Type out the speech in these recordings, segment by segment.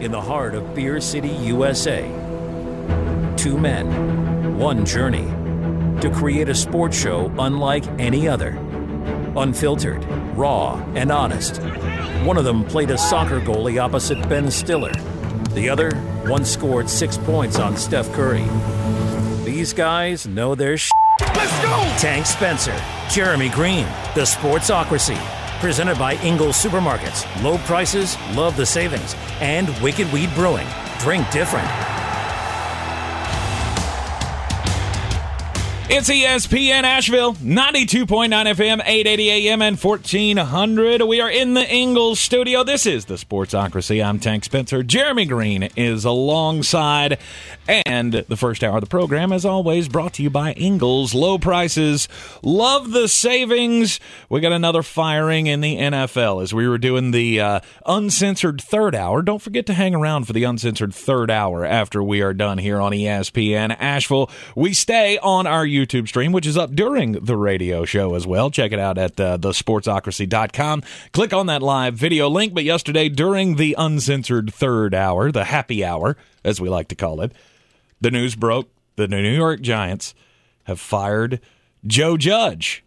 In the heart of Beer City, USA, two men, one journey to create a sports show unlike any other. Unfiltered, raw, and honest. One of them played a soccer goalie opposite Ben Stiller. The other once scored six points on Steph Curry. These guys know their sh. Let's go! Tank Spencer, Jeremy Greene, The Sportsocracy. Presented by Ingles Supermarkets. Low prices, love the savings. And Wicked Weed Brewing. Drink different. It's ESPN Asheville, 92.9 FM, 880 AM, and 1400. We are in the Ingles studio. This is the Sportsocracy. I'm Tank Spencer. Jeremy Greene is alongside. And the first hour of the program, as always, brought to you by Ingles. Low prices, love the savings. We got another firing in the NFL as we were doing the uh, uncensored third hour. Don't forget to hang around for the uncensored third hour after we are done here on ESPN Asheville. We stay on our YouTube stream, which is up during the radio show as well. Check it out at uh, thesportsocracy.com. Click on that live video link. But yesterday, during the uncensored third hour, the happy hour, as we like to call it, the news broke the New York Giants have fired Joe Judge.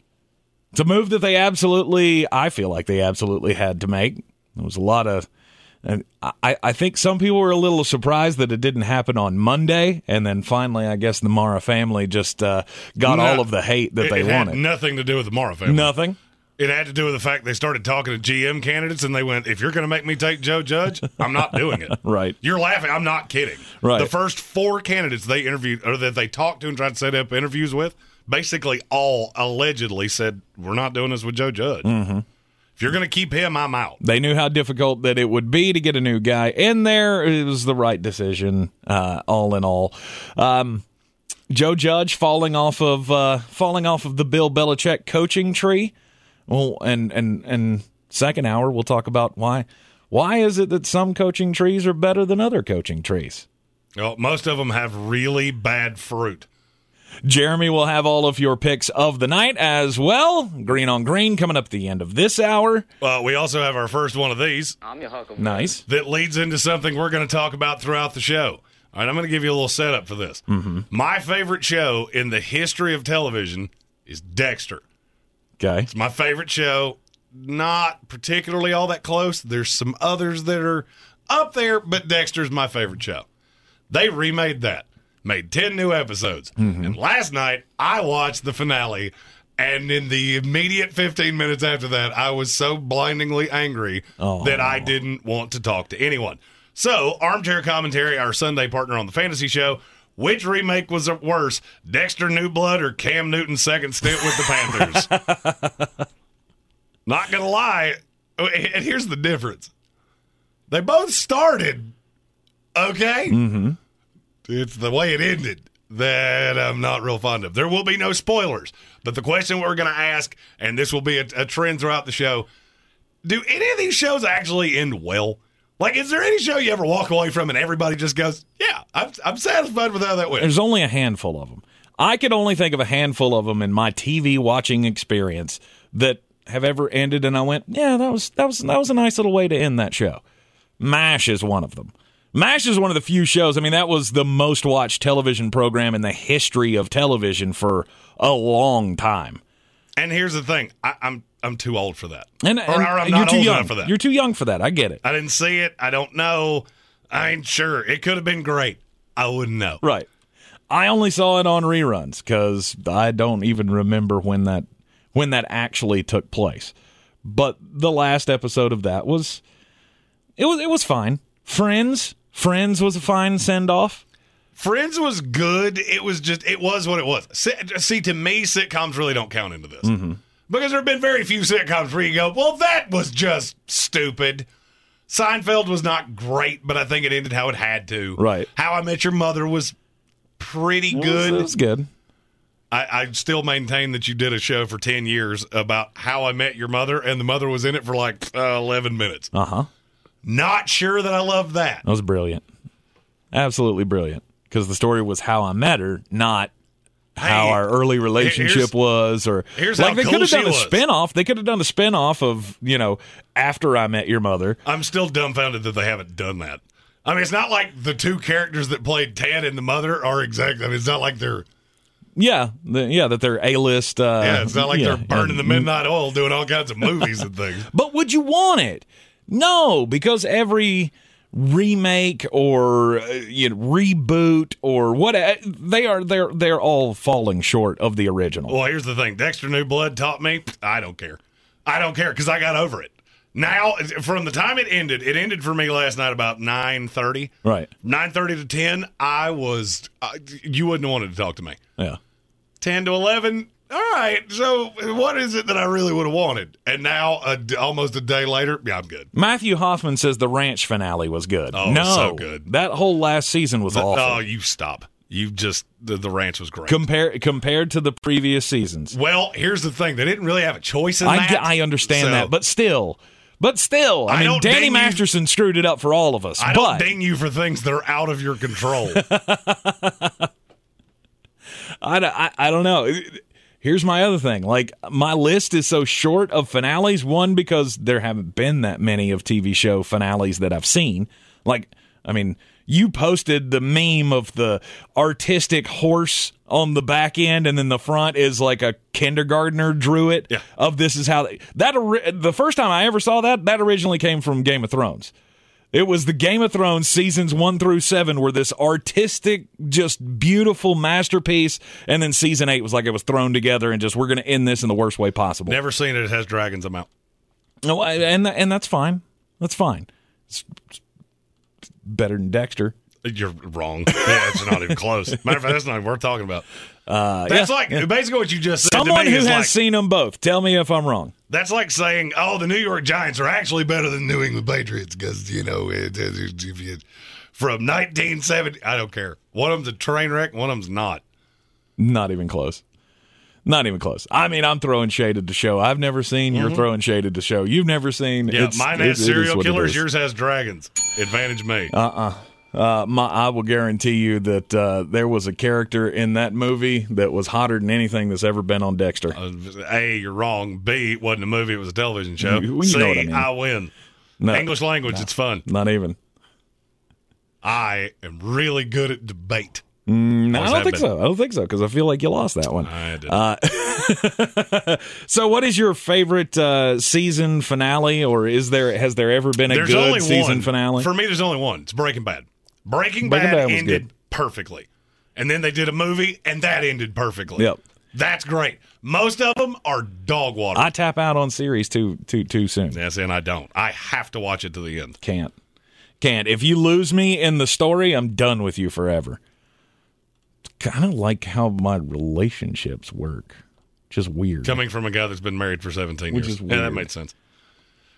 It's a move that they absolutely, I feel like they absolutely had to make. There was a lot of, and I, I think some people were a little surprised that it didn't happen on Monday, and then finally, I guess the Mara family just uh, got No, all of the hate that it, they it had wanted. nothing to do with the Mara family. Nothing. It had to do with the fact they started talking to GM candidates and they went, if you're going to make me take Joe Judge, I'm not doing it. Right. You're laughing. I'm not kidding. Right. The first four candidates they interviewed or that they talked to and tried to set up interviews with, basically all allegedly said, we're not doing this with Joe Judge. Mm-hmm. If you're going to keep him, I'm out. They knew how difficult that it would be to get a new guy in there. It was the right decision, uh, all in all. Um, Joe Judge falling off of uh, falling off of the Bill Belichick coaching tree. Well, and and and second hour we'll talk about why why is it that some coaching trees are better than other coaching trees. Well, most of them have really bad fruit. Jeremy will have all of your picks of the night as well. Green on green coming up at the end of this hour. Uh, we also have our first one of these I'm your huckleberry. Nice. that leads into something we're going to talk about throughout the show. All right, I'm going to give you a little setup for this. Mm-hmm. My favorite show in the history of television is Dexter. Okay. It's my favorite show. Not particularly all that close. There's some others that are up there, but Dexter's my favorite show. They remade that, made 10 new episodes. And last night, I watched the finale. And in the immediate 15 minutes after that, I was so blindingly angry that I didn't want to talk to anyone. So, Armchair Commentary, our Sunday partner on the fantasy show, which remake was worse, Dexter New Blood or Cam Newton's second stint with the Panthers? Not gonna lie, and here's the difference: they both started okay. Mm-hmm. It's the way it ended that I'm not real fond of. There will be no spoilers, but the question we're going to ask, and this will be a, a trend throughout the show: Do any of these shows actually end well? Like, is there any show you ever walk away from and everybody just goes, "Yeah, I'm, I'm satisfied with how that went"? There's only a handful of them. I could only think of a handful of them in my TV watching experience that have ever ended, and I went, "Yeah, that was that was that was a nice little way to end that show." Mash is one of them. Mash is one of the few shows. I mean, that was the most watched television program in the history of television for a long time. And here's the thing: I, I'm I'm too old for that, And, or, and or I'm you're not too old young enough for that. You're too young for that. I get it. I didn't see it. I don't know. I ain't sure. It could have been great. I wouldn't know. Right. I only saw it on reruns because I don't even remember when that when that actually took place. But the last episode of that was it was it was fine. Friends, Friends was a fine send off. Friends was good. It was just it was what it was. See, see, to me, sitcoms really don't count into this Mm-hmm. because there have been very few sitcoms where you go, "Well, that was just stupid." Seinfeld was not great, but I think it ended how it had to. Right. How I Met Your Mother was pretty It good. was good. I, I still maintain that you did a show for 10 years about how I met your mother, and the mother was in it for like uh, 11 minutes. Uh huh. Not sure that I love that. That was brilliant. Absolutely brilliant. Because the story was how I met her, not how Hey, our early relationship was, or here's like how they cool could have done a was. spin-off. They could have done a spin-off of you know after I met your mother. I'm still dumbfounded that they haven't done that. I mean, it's not like the two characters that played Ted and the mother are exactly. I mean, it's not like they're. Yeah, the, yeah, that they're A-list. Uh, Yeah, it's not like yeah, they're burning the midnight oil, doing all kinds of movies and things. But would you want it? No, because every remake or uh, you know, reboot or what they are they're they're all falling short of the original. Well, here's the thing: Dexter New Blood taught me. I don't care. I don't care because I got over it. Now, from the time it ended, it ended for me last night about nine thirty. Right. Nine thirty to ten. I was. Uh, you wouldn't have wanted to talk to me. Yeah. Ten to eleven. All right. So, what is it that I really would have wanted? And now, uh, almost a day later, yeah, I'm good. Matthew Hoffman says the ranch finale was good. Oh, no, so good. That whole last season was awful. Oh, you stop. You just the, the ranch was great. Compare compared to the previous seasons. well, here's the thing: they didn't really have a choice in I, that. I understand So, that, but still, but still, I, I mean, Danny ding you- Masterson screwed it up for all of us. I but don't ding you for things that are out of your control. I, I, I don't know. Here's my other thing. Like, my list is so short of finales. One, because there haven't been that many of TV show finales that I've seen. Like, I mean, you posted the meme of the artistic horse on the back end, and then the front is like a kindergartner drew it. Yeah. Of this is how they, that. The first time I ever saw that, that originally came from Game of Thrones. It was the Game of Thrones seasons one through seven were this artistic, just beautiful masterpiece, and then season eight was like it was thrown together and just we're going to end this in the worst way possible. Never seen it. It has dragons. I'm out. No, I- and and that's fine. That's fine. It's, it's better than Dexter. You're wrong. Yeah, it's not even close. Matter of fact, that's not even worth talking about. Uh, That's yeah, like basically what you just said. someone who has like, seen them both. Tell me if I'm wrong. That's like saying, "Oh, the New York Giants are actually better than New England Patriots because you know it, it, it- from 1970. I don't care. One of them's a train wreck. One of them's not. Not even close. Not even close. I mean, I'm throwing shade at the show. I've never seen. You're throwing shade at the show. You've never seen. Mm-hmm. Yeah, It's- mine has serial killers. Yours has dragons. Advantage me. Uh uh, my, I will guarantee you that uh, there was a character in that movie that was hotter than anything that's ever been on Dexter. Uh, a, you're wrong. B, it wasn't a movie. It was a television show. You- you C, I mean. I win. No, English language. It's fun. not even. I am really good at debate. No, I don't think been. so. I don't think so because I feel like you lost that one. Uh, so, what is your favorite uh, season finale, or is there has there ever been a There's good season one. finale? For me, there's only one. It's Breaking Bad. Breaking, Breaking Bad, Bad ended good. perfectly. And then they did a movie, and that ended perfectly. Yep. That's great. Most of them are dog water. I tap out on series too too too soon. yes, and I don't. I have to watch it to the end. Can't. Can't. If you lose me in the story, I'm done with you forever. Kind of like how my relationships work. Just weird. Coming from a guy that's been married for 17 Which years. is Yeah, that weird. made sense.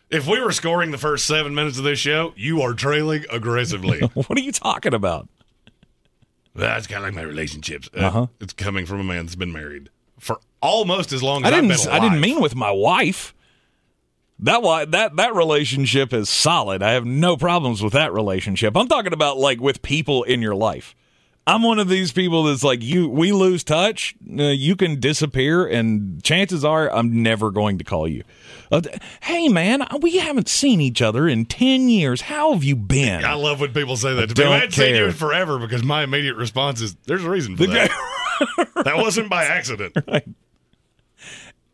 If we were scoring the first seven minutes of this show, you are trailing aggressively. what are you talking about? That's kind of like my relationships. Uh, Uh-huh. It's coming from a man that's been married for almost as long I as I've didn't. I didn't mean with my wife. That that that relationship is solid. I have no problems with that relationship. I'm talking about like with people in your life. I'm one of these people that's like you. We lose touch. Uh, you can disappear, and chances are I'm never going to call you. Uh, hey, man, we haven't seen each other in ten years. How have you been? I love when people say that to me. I hadn't seen you in forever because my immediate response is, "There's a reason for that. that wasn't by accident."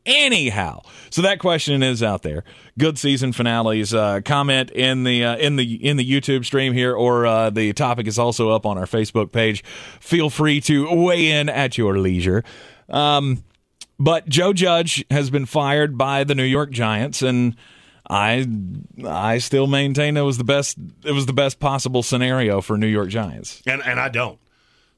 Anyhow, so that question is out there. Good season finales. Uh, comment in the uh, in the in the YouTube stream here, or uh, the topic is also up on our Facebook page. Feel free to weigh in at your leisure. Um, but Joe Judge has been fired by the New York Giants, and I I still maintain it was the best it was the best possible scenario for New York Giants. And and I don't.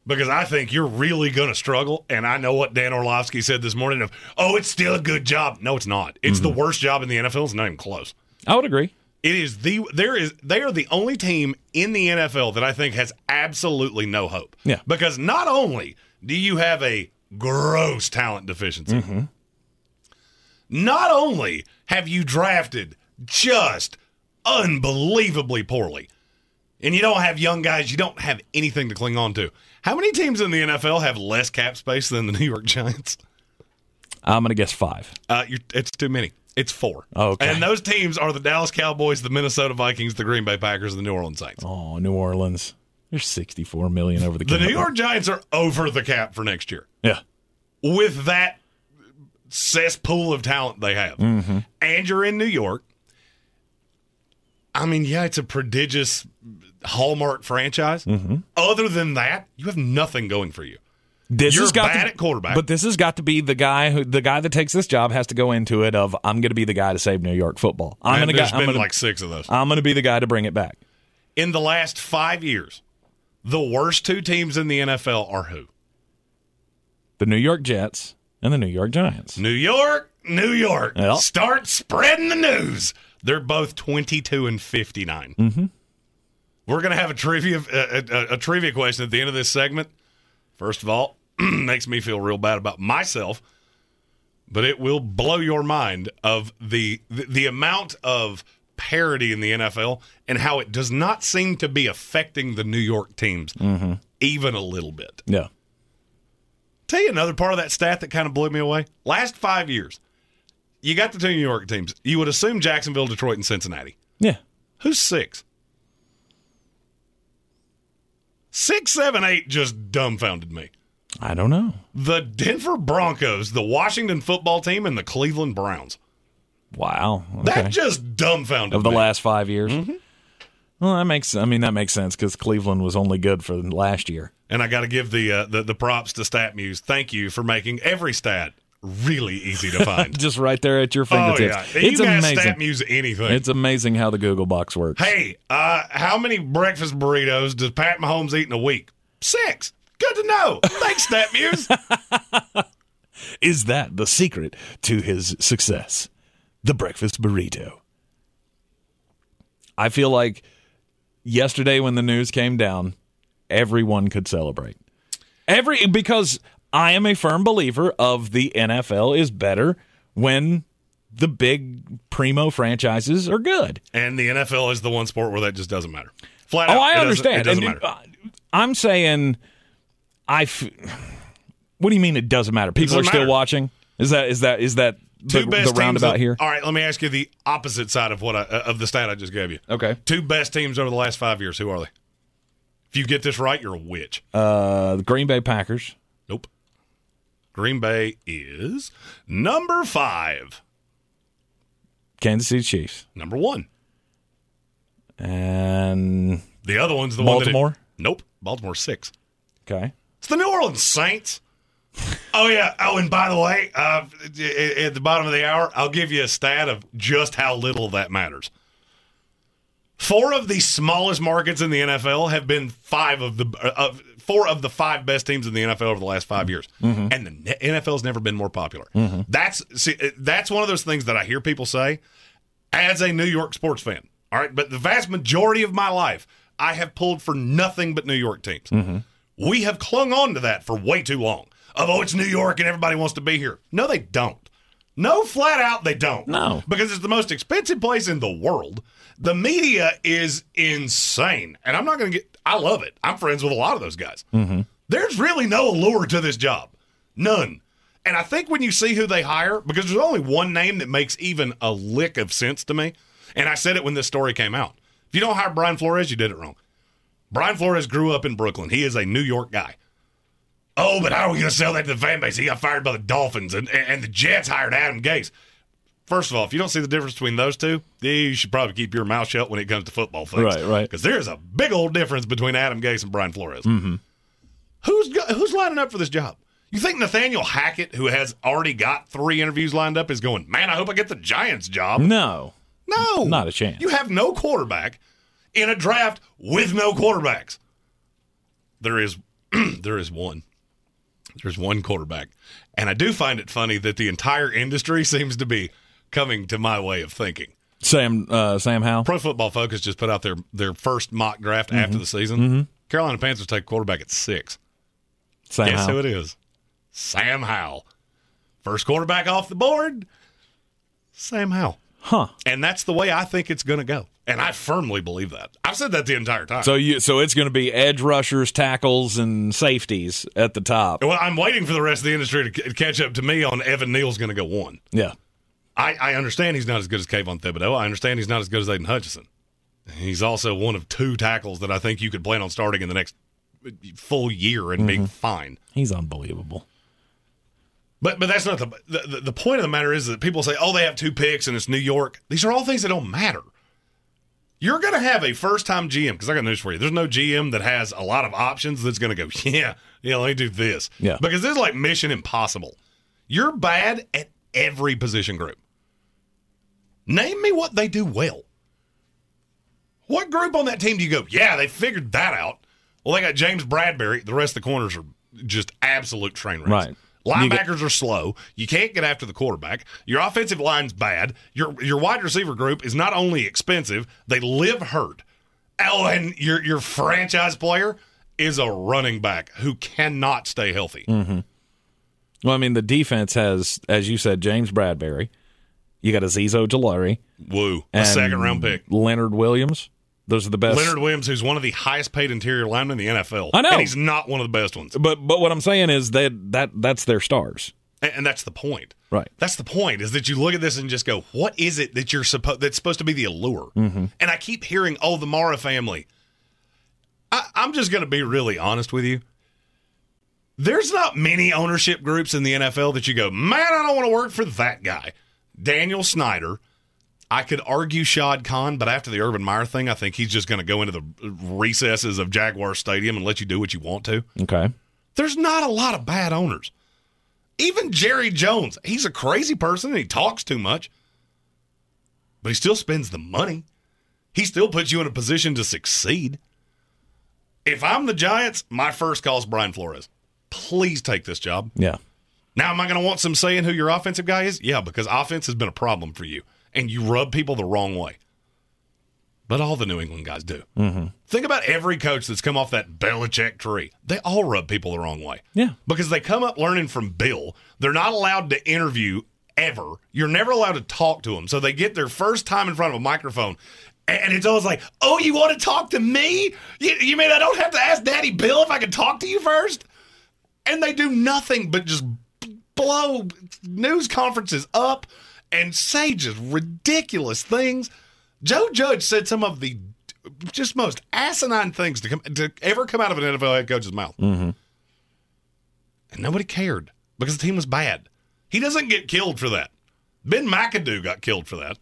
Because I think you're really going to struggle. And I know what Dan Orlovsky said this morning of, oh, it's still a good job. No, it's not. It's Mm-hmm. the worst job in the NFL. It's not even close. I would agree. It is the there is they are the only team in the NFL that I think has absolutely no hope. Yeah. Because not only do you have a gross talent deficiency, Mm-hmm. not only have you drafted just unbelievably poorly, and you don't have young guys, you don't have anything to cling on to. How many teams in the NFL have less cap space than the New York Giants? I'm going to guess five. Uh, you're, it's too many. It's four. Okay. And those teams are the Dallas Cowboys, the Minnesota Vikings, the Green Bay Packers, and the New Orleans Saints. Oh, New Orleans. There's 64 million over the cap. The. New York Giants are over the cap for next year Yeah. with that cesspool of talent they have. Mm-hmm. And you're in New York. I mean, yeah, it's a prodigious hallmark franchise. Mm-hmm. Other than that, you have nothing going for you. This You're has got bad to, at quarterback. But this has got to be the guy who the guy that takes this job has to go into it of I'm going to be the guy to save New York football. I'm going to there's I'm going like six of those. I'm going to be the guy to bring it back. In the last five years, the worst two teams in the NFL are who? The New York Jets and the New York Giants. New York, New York. Yep. Start spreading the news. They're both 22 and 59. Mm-hmm. We're going to have a trivia a, a, a trivia question at the end of this segment. First of all, makes me feel real bad about myself, but it will blow your mind of the the, the amount of parity in the NFL and how it does not seem to be affecting the New York teams mm-hmm. even a little bit. Yeah. Tell you another part of that stat that kind of blew me away. Last five years, you got the two New York teams. You would assume Jacksonville, Detroit, and Cincinnati. Yeah. Who's six? Six, seven, eight just dumbfounded me. I don't know. The Denver Broncos, the Washington football team, and the Cleveland Browns. Wow. That just dumbfounded me. of the me. last 5 years. Mm-hmm. Well, that makes I mean that makes sense cuz Cleveland was only good for last year. And I got to give the, uh, the the props to StatMuse. Thank you for making every stat really easy to find. Just right there at your oh fingertips. yeah, It's amazing. you amazing. StatMuse anything. It's amazing how the Google box works. Hey, uh, how many breakfast burritos does Pat Mahomes eat in a week? Six. Good to know. Thanks, StatMuse. Is that the secret to his success? The breakfast burrito. I feel like yesterday when the news came down, everyone could celebrate. Every because I am a firm believer of the NFL is better when the big primo franchises are good. and the NFL is the one sport where that just doesn't matter. Flat Oh, out, I doesn't- understand. It doesn't And, matter. uh, I'm saying, I. F- what do you mean it doesn't matter? People Doesn't are still matter. watching. Is that is that is that the, Two best the teams roundabout of- here? All right, let me ask you the opposite side of what I, uh, of the stat I just gave you. Okay. Two best teams over the last five years. Who are they? If you get this right, you're a witch. Uh, the Green Bay Packers. nope. Green Bay is number five. Kansas City Chiefs, Number one. and The other one's the one. Baltimore? Nope. Baltimore six. okay, It's the New Orleans Saints. Oh yeah. Oh, and by the way, uh, at the bottom of the hour, I'll give you a stat of just how little that matters. Four of the smallest markets in the NFL have been five of the uh, four of the five best teams in the NFL over the last five years, and the NFL's never been more popular. That's see, uh, that's one of those things that I hear people say as a New York sports fan. All right, but the vast majority of my life, I have pulled for nothing but New York teams. We have clung on to that for way too long. Of oh, it's New York and everybody wants to be here. No, they don't. No, flat out, they don't. No. because it's the most expensive place in the world. The media is insane, and I'm not going to get. I love it. I'm friends with a lot of those guys. Mm-hmm. There's really no allure to this job, none. And I think when you see who they hire, because there's only one name that makes even a lick of sense to me, and I said it when this story came out. If you don't hire Brian Flores, you did it wrong. Brian Flores grew up in Brooklyn. He is a New York guy. Oh, but how are we going to sell that to the fan base? He got fired by the Dolphins, and, and the Jets hired Adam Gase. First of all, if you don't see the difference between those two, you should probably keep your mouth shut when it comes to football things. Right, right. Because there's a big old difference between Adam Gase and Brian Flores. Mm-hmm. Who's lining up for this job? You think Nathaniel Hackett, who has already got three interviews lined up, is going, man, I hope I get the Giants job? no, No. Not a chance. You have no quarterback in a draft with no quarterbacks. There is there is one. There's one quarterback. And I do find it funny that the entire industry seems to be coming to my way of thinking. Sam uh, Sam Howell. Pro Football Focus just put out their, their first mock draft after the season. Carolina Panthers take quarterback at six. Sam Guess who it is? Sam Howell. First quarterback off the board, Sam Howell. Huh. And that's the way I think it's going to go. And I firmly believe that. I've said that the entire time. So you so it's going to be edge rushers, tackles, and safeties at the top. well, I'm waiting for the rest of the industry to c- catch up to me on Evan Neal's going to go one. Yeah. I, I understand he's not as good as Kayvon Thibodeaux. I understand he's not as good as Aidan Hutchinson. He's also one of two tackles that I think you could plan on starting in the next full year and being mm-hmm. fine. He's unbelievable. But but that's not the, the the point of the matter is that people say, oh, they have two picks and it's New York. These are all things that don't matter. You're going to have a first time GM because I got news for you. There's no GM that has a lot of options that's going to go, yeah, yeah, let me do this. Yeah. Because this is like mission impossible. You're bad at every position group. Name me what they do well. What group on that team do you go, yeah, they figured that out? Well, they got James Bradberry. The rest of the corners are just absolute train wrecks. Right. Linebackers are slow. You can't get after the quarterback. Your offensive line's bad. Your your wide receiver group is not only expensive, they live hurt. Oh, and your your franchise player is a running back who cannot stay healthy. Mm-hmm. Well, I mean, the defense has, as you said, James Bradberry. You got Azeez Ojulari. Woo. A second round pick. Leonard Williams. Those are the best. Leonard Williams, who's one of the highest paid interior linemen in the NFL. I know. And he's not one of the best ones. But but what I'm saying is that that that's their stars. And, and that's the point. Right. That's the point is that you look at this and just go, what is it that you're supposed that's supposed to be the allure? Mm-hmm. And I keep hearing, oh, the Mara family. I, I'm just going to be really honest with you. There's not many ownership groups in the NFL that you go, man, I don't want to work for that guy. Daniel Snyder. I could argue Shad Khan, but after the Urban Meyer thing, I think he's just going to go into the recesses of Jaguar Stadium and let you do what you want to. Okay. There's not a lot of bad owners. Even Jerry Jones, he's a crazy person and he talks too much, but he still spends the money. He still puts you in a position to succeed. If I'm the Giants, my first call is Brian Flores. Please take this job. Yeah. Now, am I going to want some say in who your offensive guy is? Yeah, because offense has been a problem for you, and you rub people the wrong way. But all the New England guys do. Mm-hmm. Think about every coach that's come off that Belichick tree. They all rub people the wrong way. Yeah. Because they come up learning from Bill. They're not allowed to interview ever. You're never allowed to talk to them. So they get their first time in front of a microphone. And it's always like, oh, you want to talk to me? You, you mean I don't have to ask Daddy Bill if I can talk to you first? And they do nothing but just blow news conferences up and say just ridiculous things. Joe Judge said some of the just most asinine things to come to ever come out of an NFL head coach's mouth, mm-hmm. and nobody cared because the team was bad. He doesn't get killed for that. Ben McAdoo got killed for that.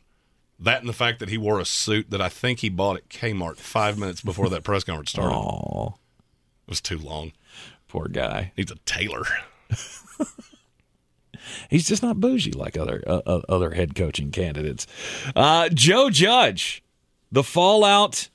That and the fact that he wore a suit that I think he bought at Kmart five minutes before that press conference started. Oh, It was too long. poor guy. He's a tailor. He's just not bougie like other uh, uh, other head coaching candidates. Uh, Joe Judge, the fallout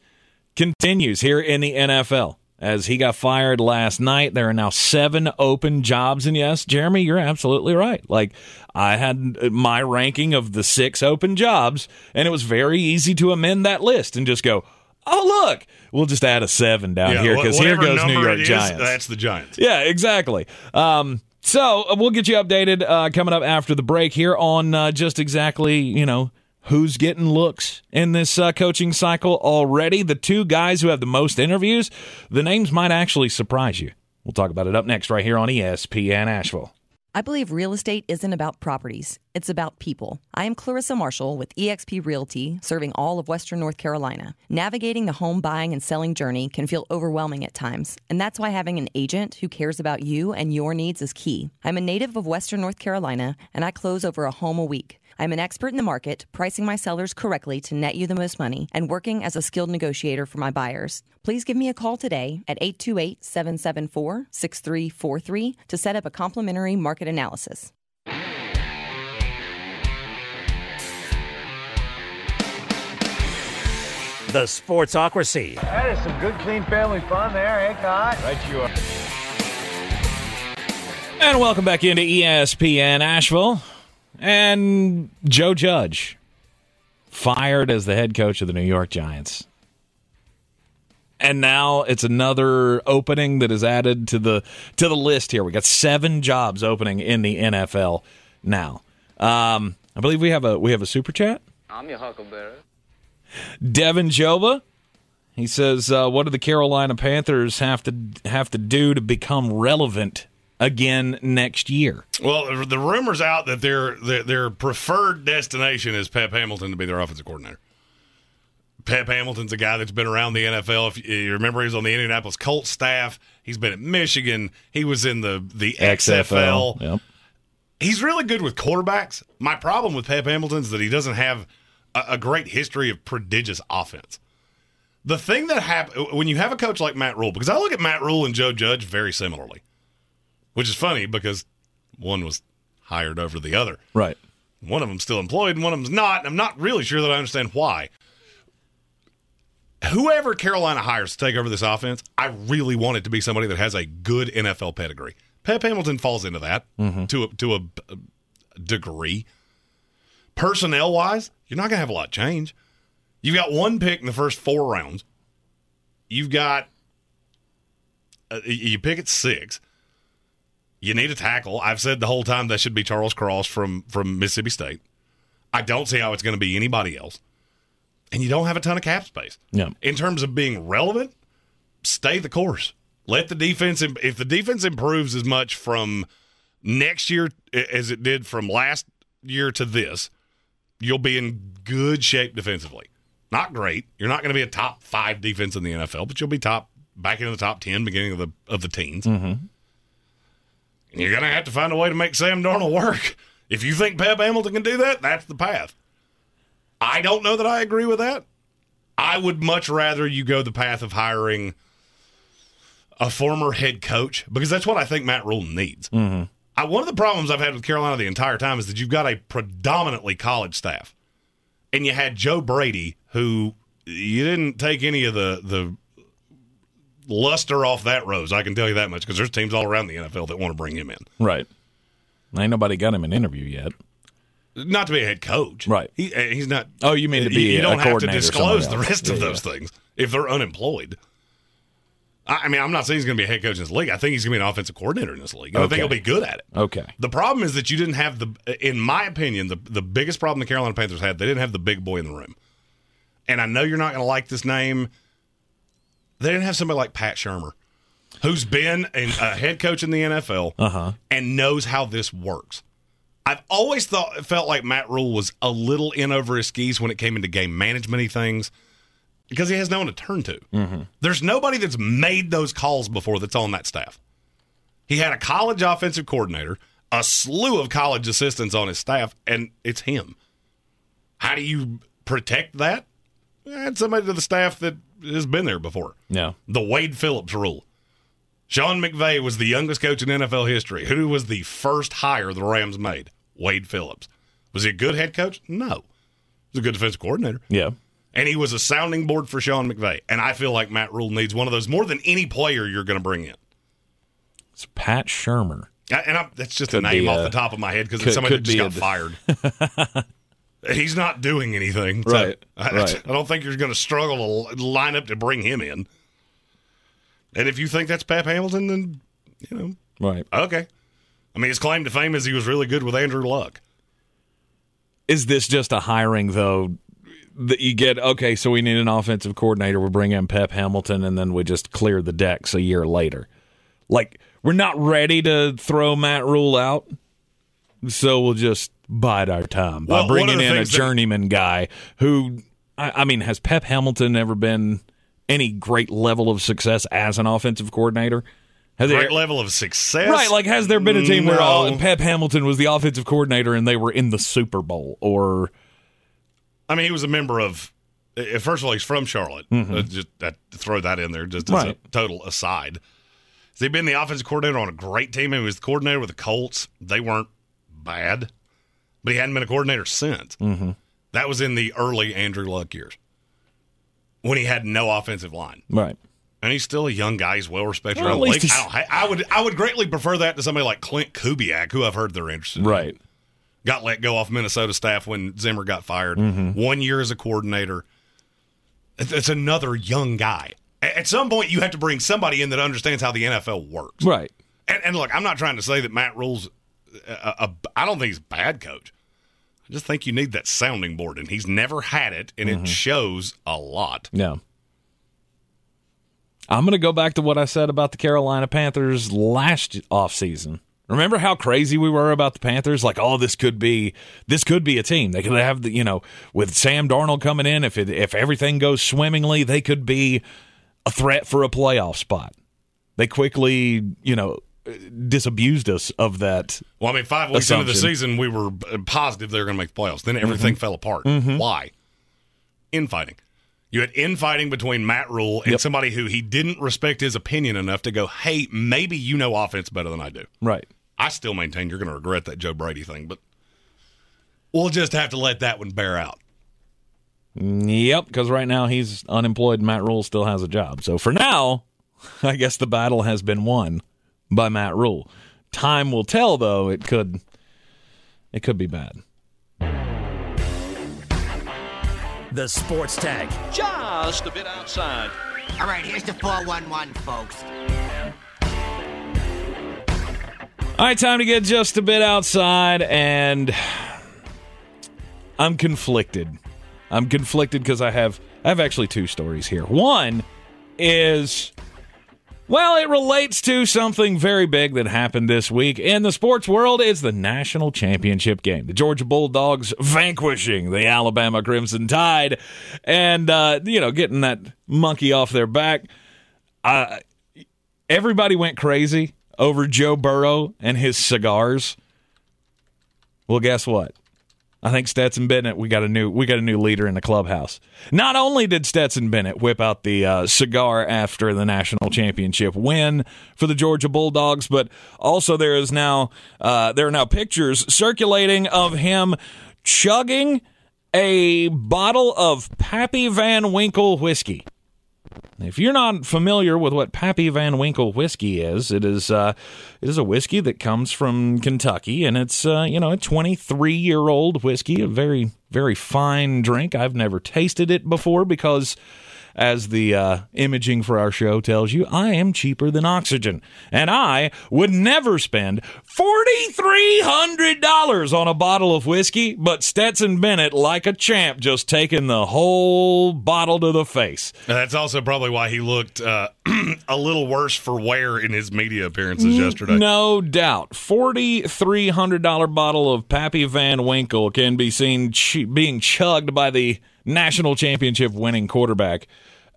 continues here in the NFL as he got fired last night. There are now seven open jobs, and yes, Jeremy, you're absolutely right. Like I had my ranking of the six open jobs, and it was very easy to amend that list and just go. Oh look, we'll just add a seven down here because here goes New York is, Giants. That's the Giants. Yeah, exactly. Um, so uh, we'll get you updated uh, coming up after the break here on uh, just exactly you know who's getting looks in this uh, coaching cycle already. The two guys who have the most interviews, the names might actually surprise you. We'll talk about it up next right here on ESPN Asheville. I believe real estate isn't about properties, it's about people. I am Clarissa Marshall with eXp Realty, serving all of Western North Carolina. Navigating the home buying and selling journey can feel overwhelming at times, and that's why having an agent who cares about you and your needs is key. I'm a native of Western North Carolina, and I close over a home a week. I'm an expert in the market, pricing my sellers correctly to net you the most money, and working as a skilled negotiator for my buyers. Please give me a call today at 828 774 6343 to set up a complimentary market analysis. The Sportsocracy. That is some good, clean family fun there, eh, Kai? Right you are. And welcome back into ESPN Asheville. And Joe Judge fired as the head coach of the New York Giants. And now it's another opening that is added to the to the list here. We got seven jobs opening in the NFL now. Um, I believe we have a we have a super chat. I'm your huckleberry. Devin Joba. He says, uh, "What do the Carolina Panthers have to have to do to become relevant again next year?" Well, the rumors out that their, their their preferred destination is Pep Hamilton to be their offensive coordinator. Pep Hamilton's a guy that's been around the NFL. If you remember, he was on the Indianapolis Colts staff. He's been at Michigan. He was in the the XFL. Yep. He's really good with quarterbacks. My problem with Pep Hamilton is that he doesn't have a, a great history of prodigious offense. The thing that happens when you have a coach like Matt Rhule, because I look at Matt Rhule and Joe Judge very similarly, which is funny because one was hired over the other. Right. One of them's still employed and one of them's not. And I'm not really sure that I understand why. Whoever Carolina hires to take over this offense, I really want it to be somebody that has a good NFL pedigree. Pep Hamilton falls into that to a, to a, a degree. Personnel wise, you're not going to have a lot change. You've got one pick in the first four rounds. You've got uh, you pick at six. You need a tackle. I've said the whole time that should be Charles Cross from from Mississippi State. I don't see how it's going to be anybody else. And you don't have a ton of cap space. Yeah. In terms of being relevant, stay the course. Let the defense if the defense improves as much from next year as it did from last year to this, you'll be in good shape defensively. Not great. You're not going to be a top 5 defense in the NFL, but you'll be top back into the top 10 beginning of the of the teens. Mm-hmm. You're going to have to find a way to make Sam Darnold work. If you think Pep Hamilton can do that, that's the path. I don't know that I agree with that. I would much rather you go the path of hiring a former head coach because that's what I think Matt Rhule needs. Mm-hmm. I, one of the problems I've had with Carolina the entire time is that you've got a predominantly college staff, and you had Joe Brady, who you didn't take any of the the luster off that rose. I can tell you that much because there's teams all around the NFL that want to bring him in. Right. Ain't nobody got him an interview yet. Not to be a head coach, Right. He, uh, he's not. Oh, you mean to be you, don't have to disclose the rest of those yeah. things if they're unemployed. I, I mean, I'm not saying he's going to be a head coach in this league. I think he's going to be an offensive coordinator in this league. and I think he'll be good at it. Okay. The problem is that you didn't have the, in my opinion, the the biggest problem the Carolina Panthers had. They didn't have the big boy in the room. And I know you're not going to like this name. They didn't have somebody like Pat Shurmur, who's been an, a head coach in the NFL Uh-huh. and knows how this works. I've always thought felt like Matt Rhule was a little in over his skis when it came into game management things because he has no one to turn to. There's nobody that's made those calls before that's on that staff. He had a college offensive coordinator, a slew of college assistants on his staff, and it's him. How do you protect that? Add somebody to the staff that has been there before. Yeah. The Wade Phillips rule. Sean McVay was the youngest coach in NFL history. Who was the first hire the Rams made? Wade Phillips. Was he a good head coach? No. He was a good defensive coordinator. Yeah. And he was a sounding board for Sean McVay. And I feel like Matt Rhule needs one of those more than any player you're going to bring in. It's Pat Shurmur. I- And I'm, that's just Could a name be off the top of my head because it's somebody that just got fired. He's not doing anything. So Right, I, right. I don't think you're going to struggle to line up to bring him in. And if you think that's Pep Hamilton, then, you know, Right. okay. I mean, his claim to fame is he was really good with Andrew Luck. Is this just a hiring though? That you get okay, so we need an offensive coordinator. We bring in Pep Hamilton, and then we just clear the decks a year later. Like we're not ready to throw Matt Rhule out, so we'll just bide our time by Well, bringing in a things that- journeyman guy who, I, I mean, has Pep Hamilton ever been any great level of success as an offensive coordinator? Has Great there, level of success. Right, like has there been a team where all, Pep Hamilton was the offensive coordinator and they were in the Super Bowl or I mean, he was a member of. uh, First of all, he's from Charlotte. Uh, just uh, throw that in there, just as Mm-hmm. Right. a total aside. Has he been the offensive coordinator on a great team? He was the coordinator with the Colts. They weren't bad, but he hadn't been a coordinator since. Mm-hmm. That was in the early Andrew Luck years when he had no offensive line. right. And he's still a young guy. He's well respected Well, around at the least league. I, I- would I would greatly prefer that to somebody like Klint Kubiak, who I've heard they're interested. in Right. got let go off Minnesota staff when Zimmer got fired. Mm-hmm. One year as a coordinator. It's it's another young guy. At some point, you have to bring somebody in that understands how the NFL works. Right. And, and look, I'm not trying to say that Matt Rhule's. A, I don't think he's a bad coach. I just think you need that sounding board, and he's never had it, and Mm-hmm. it shows a lot. Yeah. I'm going to go back to what I said about the Carolina Panthers last offseason. Remember how crazy we were about the Panthers? Like, oh, this could be this could be a team. They could have the you know with Sam Darnold coming in. If it, if everything goes swimmingly, they could be a threat for a playoff spot. They quickly you know disabused us of that. Well, I mean, five weeks into the season, we were positive they were going to make the playoffs. Then everything Mm-hmm. fell apart. Why? Infighting. You had infighting between Matt Rhule and Yep. somebody who he didn't respect his opinion enough to go, hey, maybe you know offense better than I do. Right. I still maintain you're going to regret that Joe Brady thing, but we'll just have to let that one bear out. Yep, because right now he's unemployed. Matt Rhule still has a job. So for now, I guess the battle has been won by Matt Rhule. Time will tell, though. It could, it could be bad. The Sports Tag. just a bit outside. All right, here's the 411, folks. All right, time to get just a bit outside, and I'm conflicted. I'm conflicted because I have I have actually two stories here. One is well, it relates to something very big that happened this week in the sports world. It's the national championship game. The Georgia Bulldogs vanquishing the Alabama Crimson Tide, and uh, you know, getting that monkey off their back. Uh, everybody went crazy over Joe Burrow and his cigars. Well, guess what? I think Stetson Bennett. We got a new we got a new leader in the clubhouse. Not only did Stetson Bennett whip out the uh, cigar after the national championship win for the Georgia Bulldogs, but also there is now uh, there are now pictures circulating of him chugging a bottle of Pappy Van Winkle whiskey. If you're not familiar with what Pappy Van Winkle whiskey is, it is uh, it is a whiskey that comes from Kentucky, and it's uh, you know a 23 year old whiskey, a very very fine drink. I've never tasted it before because, as the uh, imaging for our show tells you, I am cheaper than oxygen, and I would never spend forty three hundred dollars on a bottle of whiskey. But Stetson Bennett, like a champ, just taking the whole bottle to the face. And that's also probably why he looked uh, a little worse for wear in his media appearances yesterday. No doubt. $4,300 bottle of Pappy Van Winkle can be seen ch- being chugged by the national championship winning quarterback.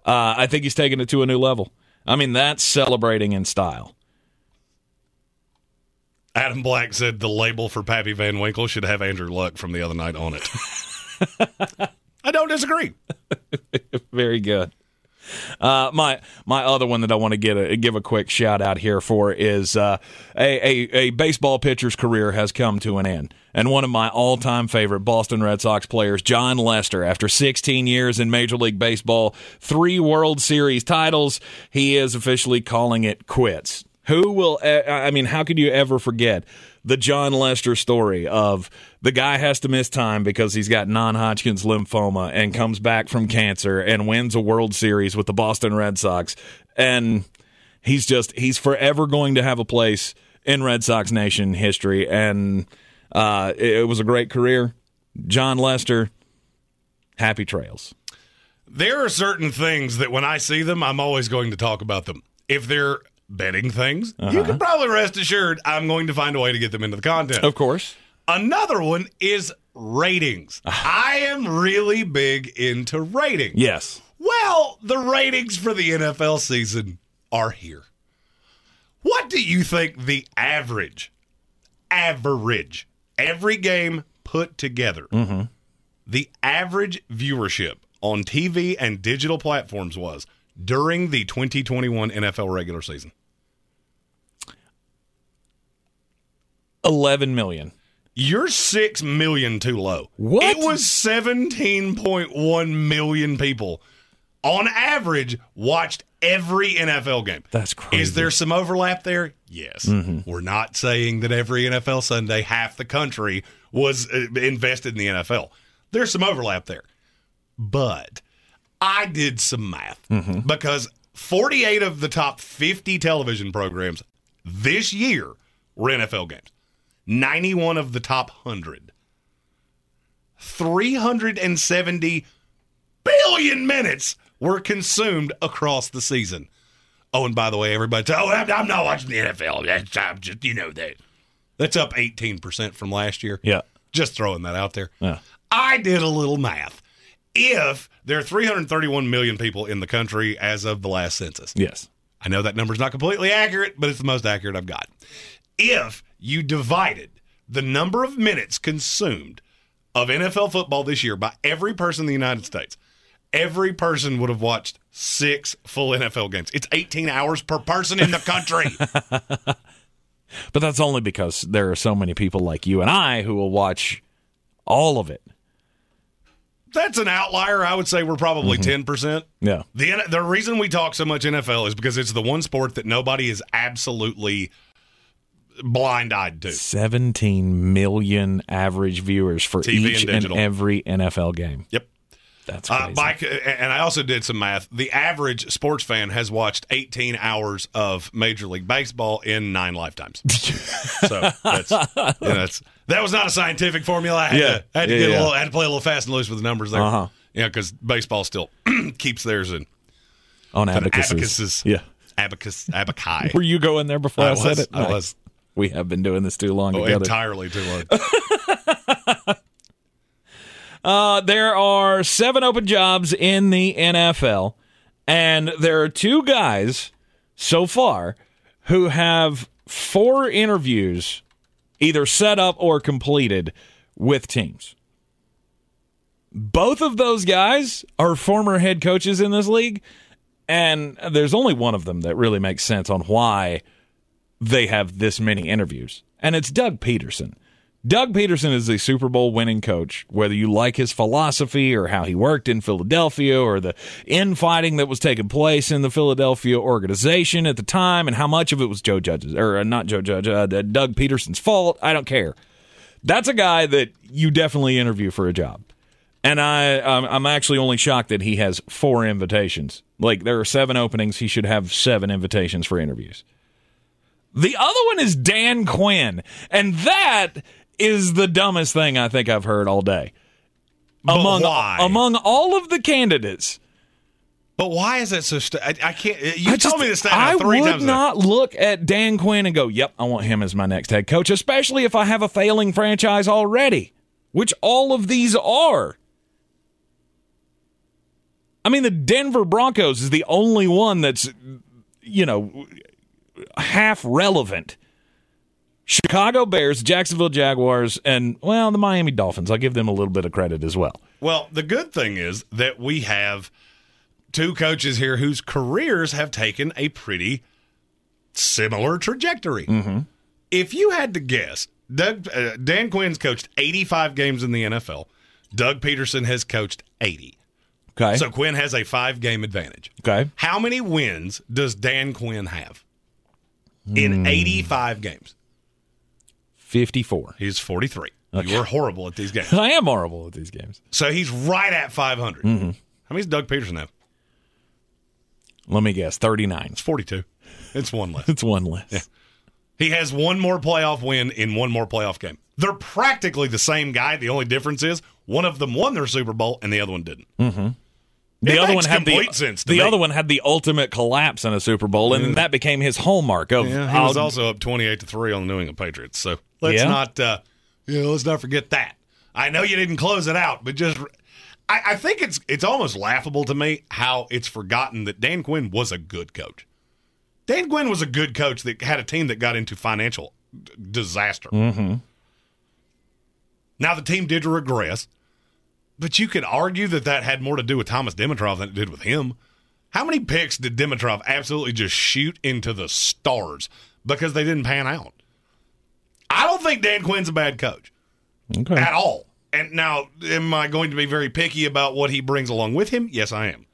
Uh, I think he's taking it to a new level. I mean, that's celebrating in style. Adam Black said the label for Pappy Van Winkle should have Andrew Luck from the other night on it. I don't disagree. Very good. Uh, my my other one that I want to get a, give a quick shout out here for is uh, a, a a baseball pitcher's career has come to an end, and one of my all time favorite Boston Red Sox players, Jon Lester, after 16 years in Major League Baseball, three World Series titles, he is officially calling it quits. Who will? I mean, how could you ever forget the Jon Lester story of the guy has to miss time because he's got non-Hodgkin's lymphoma and comes back from cancer and wins a World Series with the Boston Red Sox, and he's just he's forever going to have a place in Red Sox Nation history, and uh, it, it was a great career. Jon Lester, happy trails. There are certain things that when I see them, I'm always going to talk about them. If they're betting things, you uh-huh. can probably rest assured I'm going to find a way to get them into the content. Of course. Another one is ratings. Ah. I am really big into ratings. Yes. Well, the ratings for the NFL season are here. What do you think the average, average, every game put together, mm-hmm. the average viewership on TV and digital platforms was during the 2021 NFL regular season? 11 million. You're six million too low. What? It was 17.1 million people on average watched every NFL game. That's crazy. Is there some overlap there? Yes. We're not saying that every NFL Sunday half the country was uh, invested in the NFL. There's some overlap there. But I did some math because 48 of the top 50 television programs this year were NFL games. 91 of the top 100. 370 billion minutes were consumed across the season. Oh, and by the way, everybody, oh, I'm, I'm not watching the NFL. That's, I'm just, you know that. That's up 18% from last year. Yeah. Just throwing that out there. Yeah. I did a little math. If there are 331 million people in the country as of the last census, Yes. I know that number's not completely accurate, but it's the most accurate I've got. If you divided the number of minutes consumed of NFL football this year by every person in the United States, every person would have watched six full NFL games. It's 18 hours per person in the country. But that's only because there are so many people like you and I who will watch all of it. That's an outlier. I would say we're probably mm-hmm. 10%. Yeah. The the reason we talk so much NFL is because it's the one sport that nobody is absolutely blind eyed to. 17 million average viewers for TV each and and, every NFL game. Yep. That's Uh. Mike, and I also did some math. The average sports fan has watched 18 hours of Major League Baseball in nine lifetimes. so that's, you know, that's that was not a scientific formula. I had Yeah. to, I had to Yeah, get a little, I had to play a little fast and loose with the numbers there. Uh-huh. Yeah, because baseball still keeps theirs in on abacuses. abacuses. Yeah. abacus, abaci. Were you going there before I, I said was, it? I Nice. was. We have been doing this too long Oh, together. entirely too long. Uh, there are seven open jobs in the NFL, and there are two guys so far who have four interviews either set up or completed with teams. Both of those guys are former head coaches in this league, and there's only one of them that really makes sense on why they have this many interviews, and it's Doug Pederson. Doug Pederson is a Super Bowl winning coach. Whether you like his philosophy or how he worked in Philadelphia or the infighting that was taking place in the Philadelphia organization at the time and how much of it was Joe Judge's or uh, not Joe Judge, uh, Doug Pederson's fault, I don't care. That's a guy that you definitely interview for a job. And I, I'm, I'm actually only shocked that he has four invitations. Like there are seven openings, he should have seven invitations for interviews. The other one is Dan Quinn, and that is the dumbest thing I think I've heard all day. But among why? among all of the candidates, but why is that so? St- I, I can't. You I told just- me this I three would times. now. not look at Dan Quinn and go, "Yep, I want him as my next head coach," especially if I have a failing franchise already, which all of these are. I mean, the Denver Broncos is the only one that's, you know, half relevant. Chicago Bears, Jacksonville Jaguars, and well, the Miami Dolphins. I'll give them a little bit of credit as well. Well, the good thing is that we have two coaches here whose careers have taken a pretty similar trajectory. Mm-hmm. If you had to guess, Doug, uh, Dan Quinn's coached 85 games in the NFL. Doug Pederson has coached 80. Okay. So Quinn has a five game advantage. okay. How many wins does Dan Quinn have. In 85 games? 54. He's 43. You were horrible at these games. I am horrible at these games. So he's right at 500. Mm-hmm. How many does Doug Pederson have? Let me guess 39. It's 42. It's one less. It's one less. Yeah. He has one more playoff win in one more playoff game. They're practically the same guy. The only difference is one of them won their Super Bowl and the other one didn't. The It other one had the the me. other one had the ultimate collapse in a Super Bowl, and that became his hallmark of. Yeah, he was I'll- also up twenty-eight to three on the New England Patriots. So let's Yeah? not, uh, you know, let's not forget that. I know you didn't close it out, but just, I, I think it's it's almost laughable to me how it's forgotten that Dan Quinn was a good coach. Dan Quinn was a good coach that had a team that got into financial d- disaster. Mm-hmm. Now the team did regress, but you could argue that that had more to do with Thomas Dimitroff than it did with him. How many picks did Dimitroff absolutely just shoot into the stars because they didn't pan out? I don't think Dan Quinn's a bad coach Okay. at all. And now, am I going to be very picky about what he brings along with him? Yes, I am.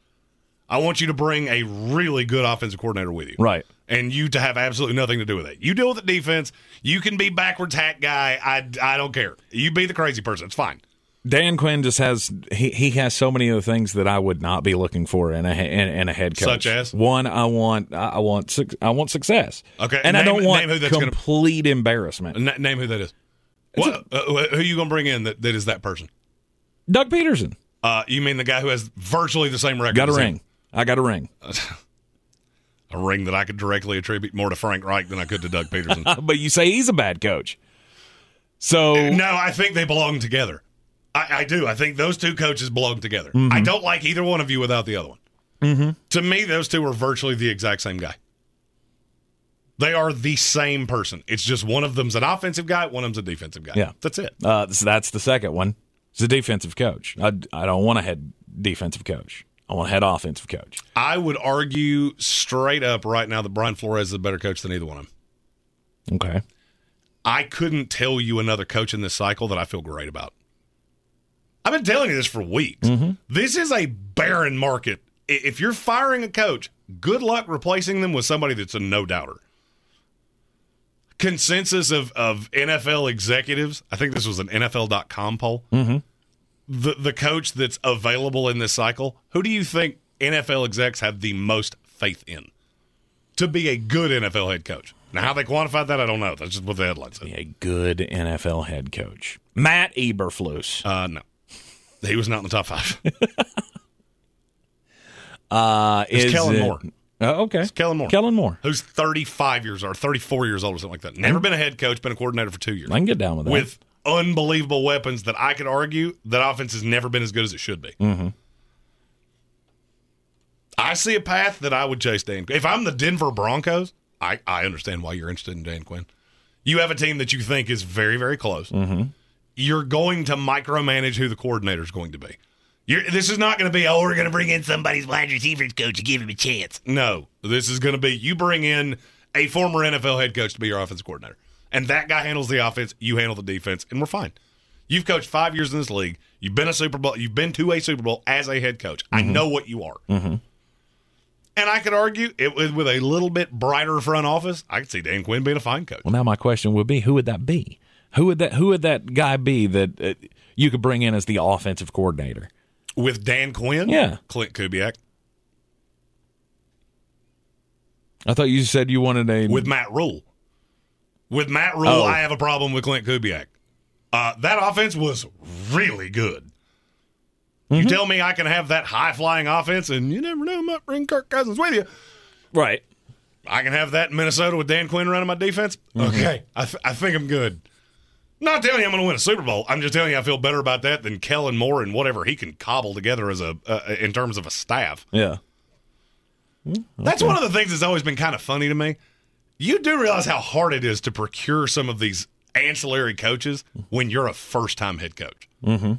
I want you to bring a really good offensive coordinator with you. Right. And you to have absolutely nothing to do with it. You deal with the defense. You can be backwards hack guy. I, I don't care. You be the crazy person. It's fine. Dan Quinn just has he, he has so many of the things that I would not be looking for in a in, in a head coach. Such as? one, I want I want I want success. Okay, and I don't want name that's gonna- complete embarrassment. N- name who that is. What, uh, who you going to bring in that, that is that person? Doug Pederson Uh, you mean the guy who has virtually the same record? got a as him? ring. I got a ring, A ring that I could directly attribute more to Frank Reich than I could to Doug Pederson. but you say he's a bad coach. So no, I think they belong together. I, I do. I think those two coaches belong together. Mm-hmm. I don't like either one of you without the other one. Mm-hmm. To me, those two are virtually the exact same guy. They are the same person. It's just one of them's an offensive guy, one of them's a defensive guy. Yeah. That's it. uh, so that's the second one. It's a defensive coach. I, I don't want a head defensive coach. I want a head offensive coach. I would argue straight up right now that Brian Flores is a better coach than either one of them. Okay. I couldn't tell you another coach in this cycle that I feel great about. I've been telling you this for weeks. This is a barren market. If you're firing a coach, good luck replacing them with somebody that's a no doubter. Consensus of, of NFL executives, I think this was an NFL.com poll. Mm-hmm. The, the coach that's available in this cycle, who do you think NFL execs have the most faith in to be a good NFL head coach? Now, how they quantified that, I don't know. That's just what the headline said. A good NFL head coach. Matt Eberflus. Uh, no, he was not in the top five. Uh, It's is Kellen it- Moore. Oh, okay. Kellen Moore. Kellen Moore. Who's 35 years or 34 years old or something like that. Never been a head coach, been a coordinator for two years. I can get down with that. With unbelievable weapons that I could argue that offense has never been as good as it should be. Mm-hmm. I see a path that I would chase Dan. If I'm the Denver Broncos, I, I understand why you're interested in Dan Quinn. You have a team that you think is very, very close. Mm-hmm. You're going to micromanage who the coordinator is going to be. You're, this is not going to be, oh, we're going to bring in somebody's wide receivers coach to give him a chance. No, this is going to be you bring in a former NFL head coach to be your offensive coordinator. And that guy handles the offense, you handle the defense, and we're fine. You've coached five years in this league. You've been a Super Bowl. You've been to a Super Bowl as a head coach. I mm-hmm. know what you are. Mm-hmm. And I could argue it with, with a little bit brighter front office. I could see Dan Quinn being a fine coach. Well, now my question would be, who would that be? Who would that Who would that guy be that uh, you could bring in as the offensive coordinator? With Dan Quinn, Yeah. Klint Kubiak. I thought you said you wanted a with Matt Rhule. With Matt Rhule, Oh. I have a problem with Klint Kubiak. Uh, that offense was really good. You tell me I can have that high flying offense, and you never know, I might bring Kirk Cousins with you. right. I can have that in Minnesota with Dan Quinn running my defense. Okay, I, th- I think I'm good. Not telling you I'm going to win a Super Bowl. I'm just telling you I feel better about that than Kellen Moore and whatever he can cobble together as a uh, in terms of a staff. Yeah. That's one of the things that's always been kind of funny to me. You do realize how hard it is to procure some of these ancillary coaches when you're a first time head coach. Mm-hmm.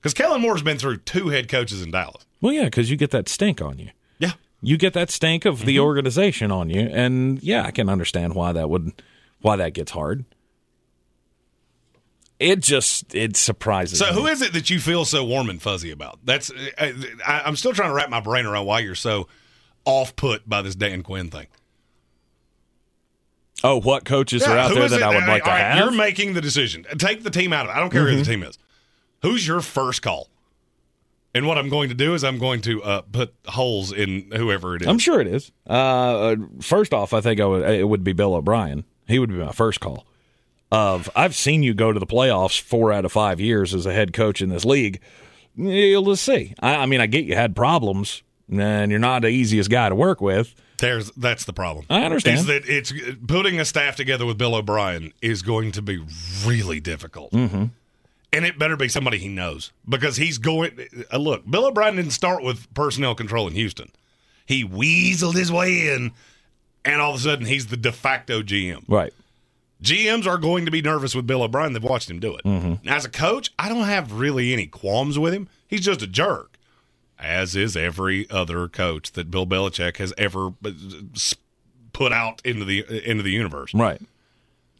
Because Kellen Moore's been through two head coaches in Dallas. Well, yeah, because you get that stink on you. Yeah. You get that stink of the organization on you, and yeah, I can understand why that would, why that gets hard. It just it surprises. So me. who is it that you feel so warm and fuzzy about? That's I, I, I'm still trying to wrap my brain around why you're so off put by this Dan Quinn thing. Oh, what coaches are out there that I would like to right, have? Mm-hmm. You're making the decision. Take the team out of it. I don't care who the team is. Who's your first call? And what I'm going to do is I'm going to uh, put holes in whoever it is. I'm sure it is. Uh, uh, first off, I think I would, it would be Bill O'Brien. He would be my first call. Of I've seen you go to the playoffs four out of five years as a head coach in this league. You'll just see. I, I mean, I get you had problems, and you're not the easiest guy to work with. There's that's the problem. I understand. Is that it's putting a staff together with Bill O'Brien is going to be really difficult. Mm-hmm. And it better be somebody he knows because he's going. Uh, look, Bill O'Brien didn't start with personnel control in Houston. He weaseled his way in, and all of a sudden he's the de facto GM. Right. GMs are going to be nervous with Bill O'Brien. They've watched him do it. Now, as a coach, I don't have really any qualms with him. He's just a jerk, as is every other coach that Bill Belichick has ever uh, put out into the into the universe. Right.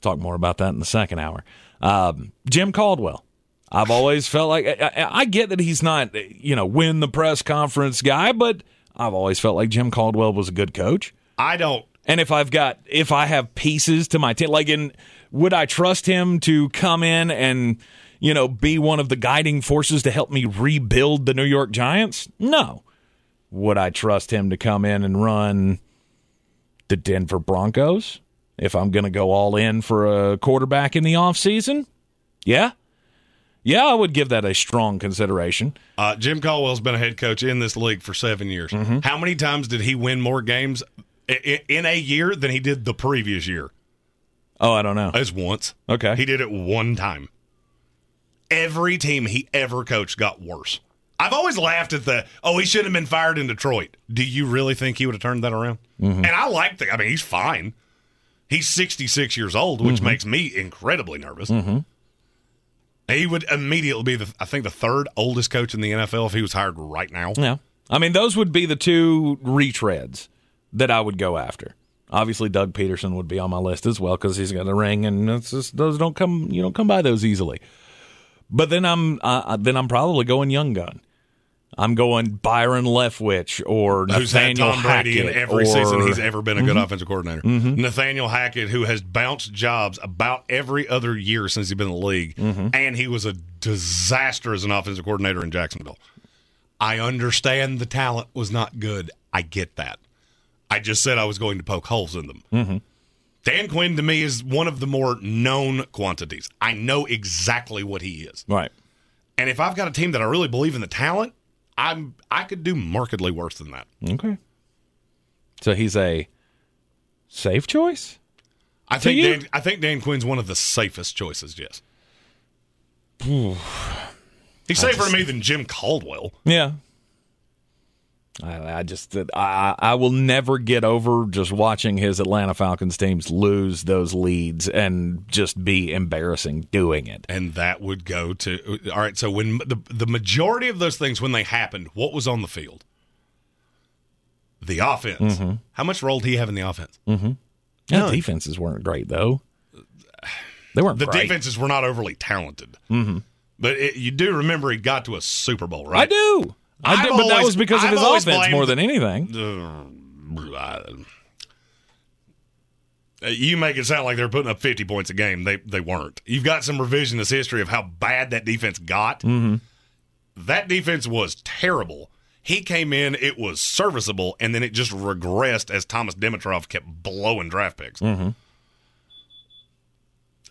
Talk more about that in the second hour. Um, Jim Caldwell. I've always felt like I, I, I get that he's not, you know, win the press conference guy, but I've always felt like Jim Caldwell was a good coach. I don't. And if I've got, if I have pieces to my team, like in, would I trust him to come in and, you know, be one of the guiding forces to help me rebuild the New York Giants? No. Would I trust him to come in and run the Denver Broncos if I'm going to go all in for a quarterback in the offseason? Yeah. Yeah, I would give that a strong consideration. Uh, Jim Caldwell's been a head coach in this league for seven years. Mm-hmm. How many times did he win more games in a year than he did the previous year? Oh, I don't know. As once. Okay. He did it one time. Every team he ever coached got worse. I've always laughed at the, oh, he shouldn't have been fired in Detroit. Do you really think he would have turned that around? Mm-hmm. And I like the, I mean, he's fine. He's 66 years old, which Mm-hmm. makes me incredibly nervous. He would immediately be, the, I think, the third oldest coach in the NFL if he was hired right now. Yeah. I mean, those would be the two retreads that I would go after. Obviously, Doug Pederson would be on my list as well because he's got a ring, and it's just, those don't come you don't come by those easily. But then I'm uh, then I'm probably going young gun. I'm going Byron Leftwich or who's had Nathaniel Tom Brady in Hackett every or- season he's ever been a good offensive coordinator. Nathaniel Hackett, who has bounced jobs about every other year since he's been in the league, and he was a disaster as an offensive coordinator in Jacksonville. I understand the talent was not good. I get that. I just said I was going to poke holes in them. Mm-hmm. Dan Quinn to me is one of the more known quantities. I know exactly what he is. right. And if I've got a team that I really believe in the talent, I'm I could do markedly worse than that. Okay. So he's a safe choice. I think? Dan, I think Dan Quinn's one of the safest choices. Yes, he's safer to me than Jim Caldwell. Yeah. I, I just I I will never get over just watching his Atlanta Falcons teams lose those leads and just be embarrassing doing it. And that would go to all right. So when the the majority of those things when they happened, what was on the field? The offense. How much role did he have in the offense? The defenses weren't great though. They weren't The great. defenses were not overly talented. Mm-hmm. But it, you do remember he got to a Super Bowl, right? I do. I did, but that always- was because of I've his offense blamed- more than anything. Uh, You make it sound like they're putting up 50 points a game. They they weren't. You've got some revisionist history of how bad that defense got. Mm-hmm. That defense was terrible. He came in, it was serviceable, and then it just regressed as Thomas Dimitroff kept blowing draft picks. Mm-hmm.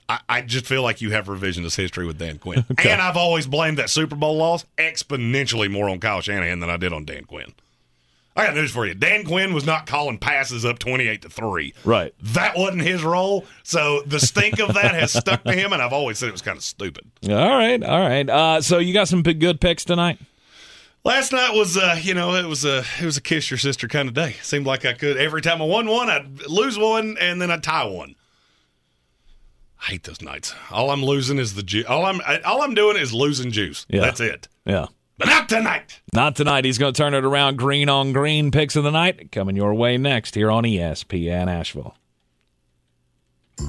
I, I just feel like you have revisionist history with Dan Quinn. And I've always blamed that Super Bowl loss exponentially more on Kyle Shanahan than I did on Dan Quinn. I got news for you. Dan Quinn was not calling passes up 28 to 3. Right. That wasn't his role. So the stink of that has stuck to him, and I've always said it was kind of stupid. All right, all right. Uh, so you got some big good picks tonight. Last night was, uh, you know, it was a it was a kiss your sister kind of day. Seemed like I could every time I won one, I'd lose one, and then I'd tie one. I hate those nights. All I'm losing is the juice. All I'm all I'm doing is losing juice. Yeah. That's it. Yeah. But not tonight. Not tonight. He's going to turn it around. Green on green picks of the night coming your way next here on ESPN Asheville.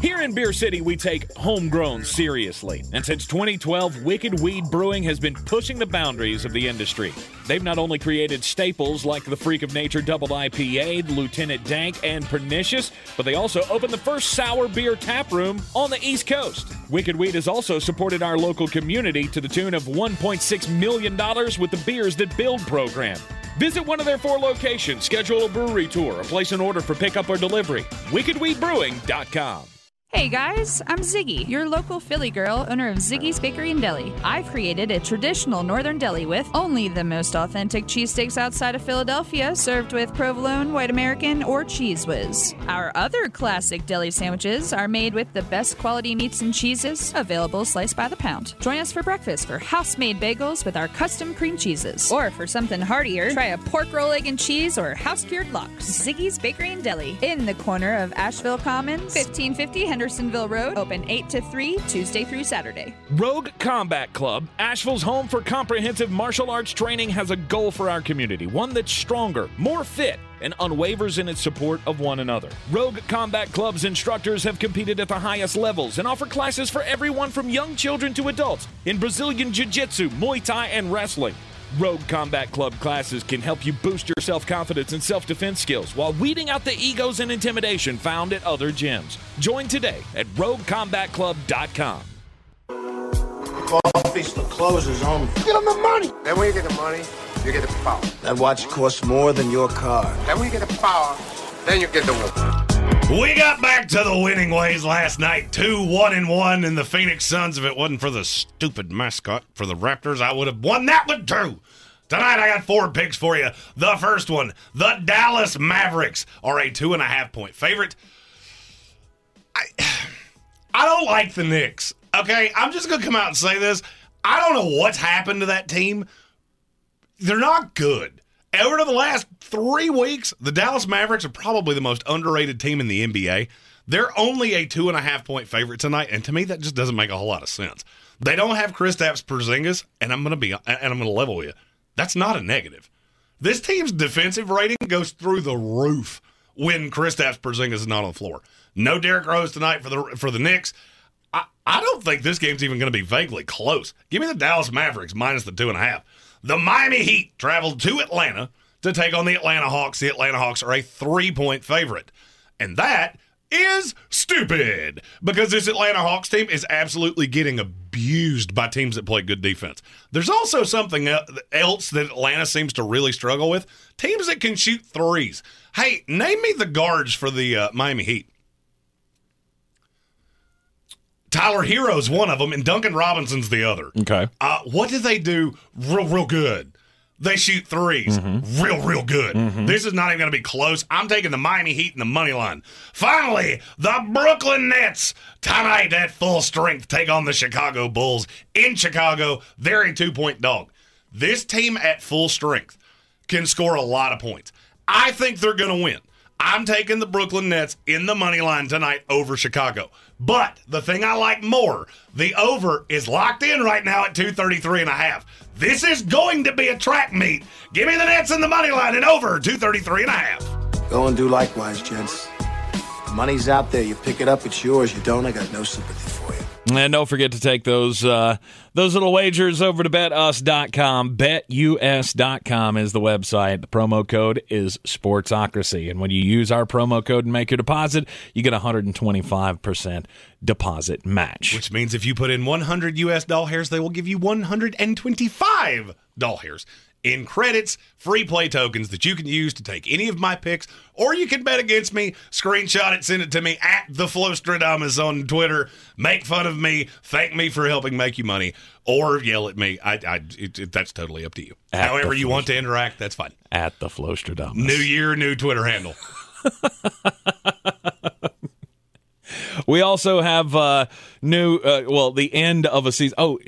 Here in Beer City, we take homegrown seriously. And since 2012, Wicked Weed Brewing has been pushing the boundaries of the industry. They've not only created staples like the Freak of Nature Double IPA, Lieutenant Dank, and Pernicious, but they also opened the first sour beer tap room on the East Coast. Wicked Weed has also supported our local community to the tune of $1.6 million with the Beers That Build program. Visit one of their four locations, schedule a brewery tour, or place an order for pickup or delivery. WickedWeedBrewing.com. Hey guys, I'm Ziggy, your local Philly girl, owner of Ziggy's Bakery and Deli. I've created a traditional northern deli with only the most authentic cheesesteaks outside of Philadelphia, served with provolone, white American, or cheese whiz. Our other classic deli sandwiches are made with the best quality meats and cheeses, available sliced by the pound. Join us for breakfast for house-made bagels with our custom cream cheeses. Or for something heartier, try a pork roll, egg, and cheese or house-cured lox. Ziggy's Bakery and Deli, in the corner of Asheville Commons, 1550 Hendersonville Road, open 8 to 3, Tuesday through Saturday. Rogue Combat Club, Asheville's home for comprehensive martial arts training, has a goal for our community one that's stronger, more fit, and unwavers in its support of one another. Rogue Combat Club's instructors have competed at the highest levels and offer classes for everyone from young children to adults in Brazilian Jiu Jitsu, Muay Thai, and wrestling. Rogue Combat Club classes can help you boost your self confidence and self defense skills while weeding out the egos and intimidation found at other gyms. Join today at RogueCombatClub.com. Office, the closes on. Get them the money. Then when you get the money, you get the power. That watch costs more than your car. Then when you get the power, then you get the woman. We got back to the winning ways last night. Two one and one in the Phoenix Suns. If it wasn't for the stupid mascot for the Raptors, I would have won that one too. Tonight I got four picks for you. The first one, the Dallas Mavericks are a two and a half point favorite. I I don't like the Knicks. Okay, I'm just gonna come out and say this. I don't know what's happened to that team. They're not good. Over the last three weeks, the Dallas Mavericks are probably the most underrated team in the NBA. They're only a two and a half point favorite tonight, and to me, that just doesn't make a whole lot of sense. They don't have Kristaps Porzingis, and I'm gonna be and I'm gonna level with you. That's not a negative. This team's defensive rating goes through the roof when Kristaps Porzingis is not on the floor. No Derrick Rose tonight for the for the Knicks. I, I don't think this game's even going to be vaguely close. Give me the Dallas Mavericks minus the two and a half. The Miami Heat traveled to Atlanta to take on the Atlanta Hawks. The Atlanta Hawks are a three point favorite. And that is stupid because this Atlanta Hawks team is absolutely getting abused by teams that play good defense. There's also something else that Atlanta seems to really struggle with teams that can shoot threes. Hey, name me the guards for the uh, Miami Heat. Tyler Herro's one of them, and Duncan Robinson's the other. Okay. Uh, what do they do real, real good? They shoot 3s Mm-hmm. real, real good. This is not even going to be close. I'm taking the Miami Heat in the money line. Finally, the Brooklyn Nets tonight at full strength take on the Chicago Bulls in Chicago. They're a two point dog. This team at full strength can score a lot of points. I think they're going to win. I'm taking the Brooklyn Nets in the money line tonight over Chicago. But the thing I like more, the over is locked in right now at 233 and a half. This is going to be a track meet. Give me the Nets in the money line and over 233 and a half. Go and do likewise, gents. The money's out there. You pick it up, it's yours. You don't, I got no sympathy. And don't forget to take those uh, those little wagers over to betus.com. Betus.com is the website. The promo code is Sportsocracy. And when you use our promo code and make your deposit, you get a 125% deposit match. Which means if you put in 100 US doll hairs, they will give you 125 doll hairs in credits, free play tokens that you can use to take any of my picks, or you can bet against me, screenshot it, send it to me at the Flostradamus on Twitter, make fun of me, thank me for helping make you money, or yell at me. I, I it, it- that's totally up to you. At However you want to interact, that's fine. At the Flostradamus. New year, new Twitter handle. We also have uh, new, uh, well, the end of a season. Oh,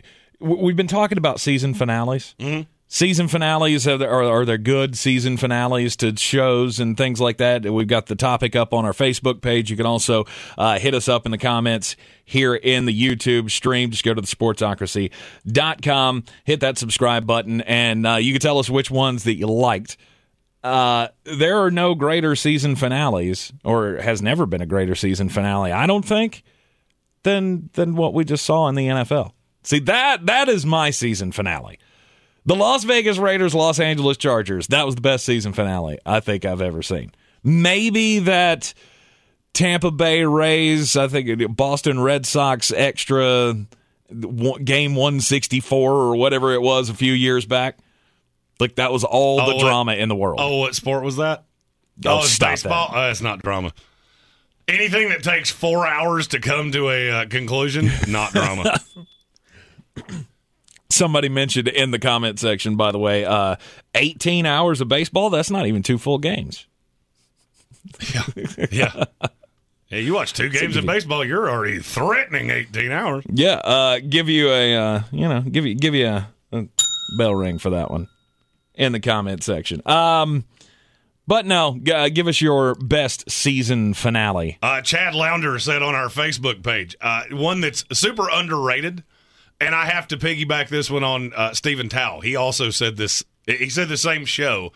we've been talking about season finales. Mm-hmm. Season finales are there, are, are there good season finales to shows and things like that? We've got the topic up on our Facebook page. You can also uh, hit us up in the comments here in the YouTube stream. Just go to the sportsocracy.com, hit that subscribe button, and uh, you can tell us which ones that you liked uh, there are no greater season finales, or has never been a greater season finale. I don't think than than what we just saw in the NFL. See that that is my season finale. The Las Vegas Raiders, Los Angeles Chargers. That was the best season finale I think I've ever seen. Maybe that Tampa Bay Rays. I think Boston Red Sox extra game 164 or whatever it was a few years back. Like that was all Oh, the what- drama in the world. Oh, what sport was that? Oh, Oh, it's baseball. Oh, it's not drama. Anything that takes four hours to come to a uh, conclusion, not drama. Somebody mentioned in the comment section, by the way, uh, 18 hours of baseball. That's not even two full games. yeah. Yeah, you watch two games of baseball, you're already threatening 18 hours. Yeah, uh, give you a uh, you know give you give you a, a bell ring for that one in the comment section. Um, but no, g- uh, give us your best season finale. Uh, Chad Lounder said on our Facebook page, uh, one that's super underrated, and I have to piggyback this one on uh, Stephen Tao. He also said this. He said the same show.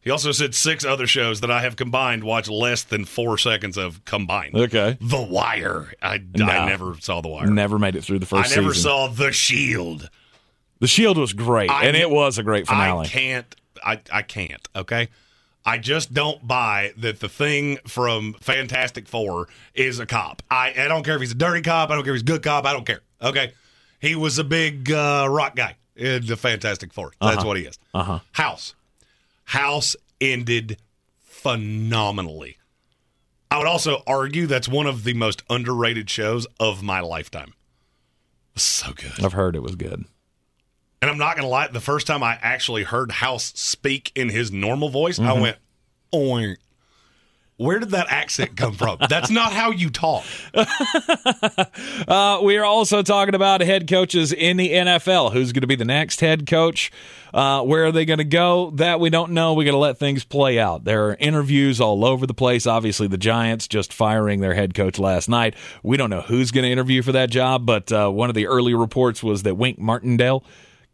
He also said six other shows that I have combined watched less than four seconds of combined. Okay, The Wire. I, No. I never saw The Wire. never made it through the first I never season. saw The Shield. the Shield was great, I- and it was a great finale. I can't. I, I can't. Okay. I just don't buy that the thing from Fantastic Four is a cop. I, I don't care if he's a dirty cop. I don't care if he's a good cop. I don't care. Okay. He was a big uh, rock guy in the Fantastic Four. That's what he is. Uh-huh. House. House ended phenomenally. I would also argue that's one of the most underrated shows of my lifetime. So good. I've heard it was good. And I'm not going to lie, the first time I actually heard House speak in his normal voice, I Mhm. went, Oink. Where did that accent come from? That's not how you talk. Uh, we are also talking about head coaches in the NFL. Who's going to be the next head coach? Uh, where are they going to go? That we don't know. We got to let things play out. There are interviews all over the place. Obviously, the Giants just firing their head coach last night. We don't know who's going to interview for that job, but uh, one of the early reports was that Wink Martindale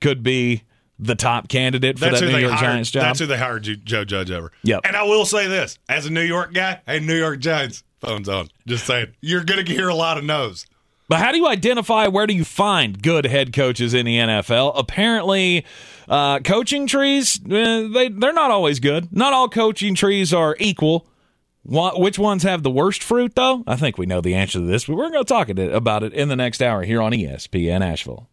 could be the top candidate for That's that New York hired. Giants job. That's who they hired Joe Judge over. Yep. And I will say this as a New York guy, hey, New York Giants, phone's on. Just saying, you're going to hear a lot of no's. But how do you identify where do you find good head coaches in the NFL? Apparently, uh, coaching trees eh, they they're not always good. Not all coaching trees are equal. Wha- Which ones have the worst fruit, though? I think we know the answer to this, but we're going to talk about it in the next hour here on ESPN Asheville.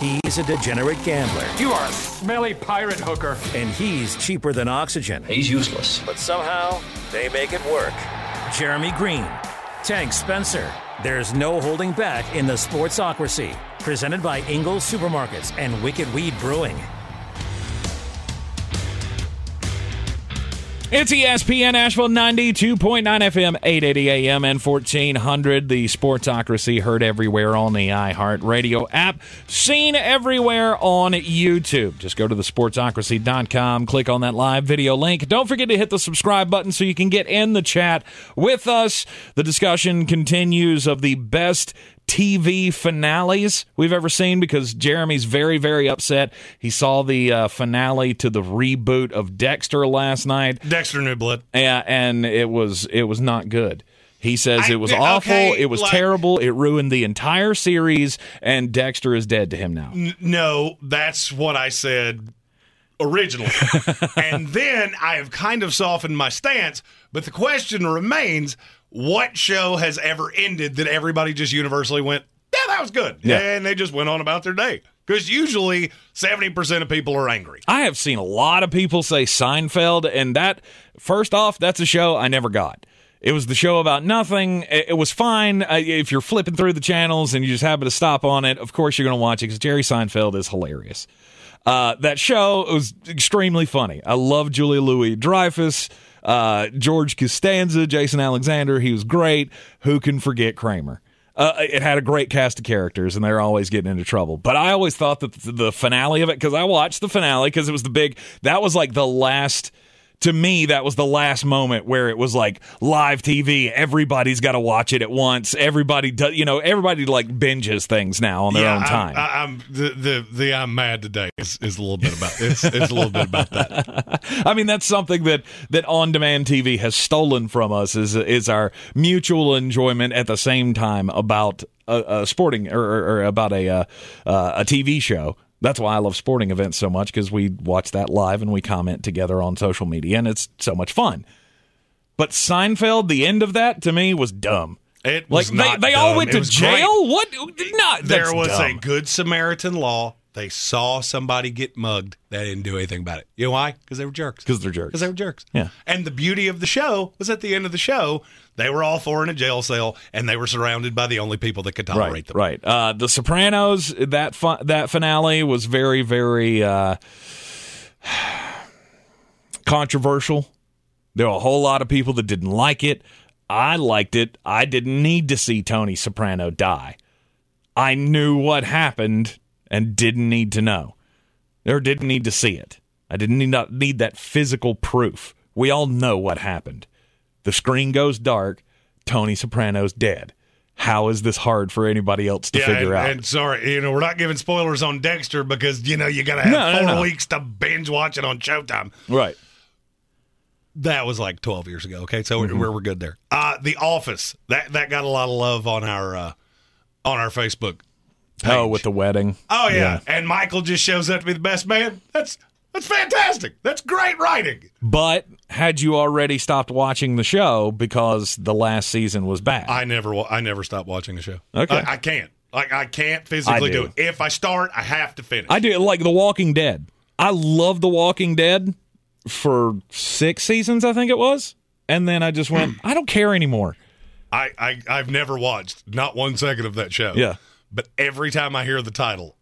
He's a degenerate gambler. You are a smelly pirate hooker. And he's cheaper than oxygen. He's useless. But somehow, they make it work. Jeremy Greene, Tank Spencer. There's no holding back in the sportsocracy. Presented by Ingles Supermarkets and Wicked Weed Brewing. It's ESPN Asheville 92.9 FM, 880 AM, and 1400. The Sportsocracy heard everywhere on the iHeart Radio app, seen everywhere on YouTube. Just go to the sportsocracy.com, click on that live video link. Don't forget to hit the subscribe button so you can get in the chat with us. The discussion continues of the best TV finales we've ever seen because Jeremy's very, very upset. He saw the uh, finale to the reboot of Dexter last night. Dexter New Blood. Yeah, and it was it was not good. He says I- it was awful. okay, it was like- terrible. It ruined the entire series, and Dexter is dead to him now. N- no, that's what I said originally. and then I have kind of softened my stance, but the question remains what show has ever ended that everybody just universally went, yeah, that was good. Yeah. And they just went on about their day. Because usually 70% of people are angry. I have seen a lot of people say Seinfeld, and that first off, that's a show I never got. It was the show about nothing. It was fine if you're flipping through the channels and you just happen to stop on it. Of course, you're going to watch it because Jerry Seinfeld is hilarious. Uh, that show was extremely funny. I love Julia Louis Dreyfus, uh, George Costanza, Jason Alexander. He was great. Who can forget Kramer? Uh, it had a great cast of characters, and they're always getting into trouble. But I always thought that the the finale of it, because I watched the finale, because it was the big. That was like the last. To me, that was the last moment where it was like live TV. Everybody's got to watch it at once. Everybody does, you know, everybody like binges things now on their Yeah, own time. I, I'm the, the the I'm mad today is, is a little bit about it's, it's a little bit about that. I mean, that's something that that on demand TV has stolen from us is is our mutual enjoyment at the same time about a, a sporting or, or, or about a uh, uh, a TV show. That's why I love sporting events so much because we watch that live and we comment together on social media, and it's so much fun. But Seinfeld, the end of that to me was dumb. It like was not they, they all went It to jail. great. What? Not there was dumb. a good Samaritan law. They saw somebody get mugged. They didn't do anything about it. You know why? Because they were jerks. because they're jerks. Because they were jerks. Yeah. And the beauty of the show was at the end of the show, they were all four in a jail cell, and they were surrounded by the only people that could tolerate right, them. Right. Uh, the Sopranos. That fu- that finale was very very uh, controversial. There were a whole lot of people that didn't like it. I liked it. I didn't need to see Tony Soprano die. I knew what happened and didn't need to know, or didn't need to see it. I didn't need, not need that physical proof. We all know what happened. The screen goes dark. Tony Soprano's dead. How is this hard for anybody else to Yeah, figure and, out? and sorry, you know, we're not giving spoilers on Dexter because you know you got to have No, no, four no. weeks to binge watch it on Showtime. right. That was like twelve years ago. Okay, so Mm-hmm. we're, we're good there. Uh, the Office that that got a lot of love on our uh, on our Facebook. Oh, with the wedding. Oh yeah. and Michael just shows up to be the best man. That's that's fantastic. That's great writing. But had you already stopped watching the show because the last season was bad? I never I never stopped watching the show. Okay. I, I can't. Like I can't physically I do. do. it. If I start, I have to finish. I do like The Walking Dead. I love The Walking Dead for six seasons, I think it was. and then I just went, I don't care anymore. I, I I've never watched not one second of that show. Yeah. But every time I hear the title,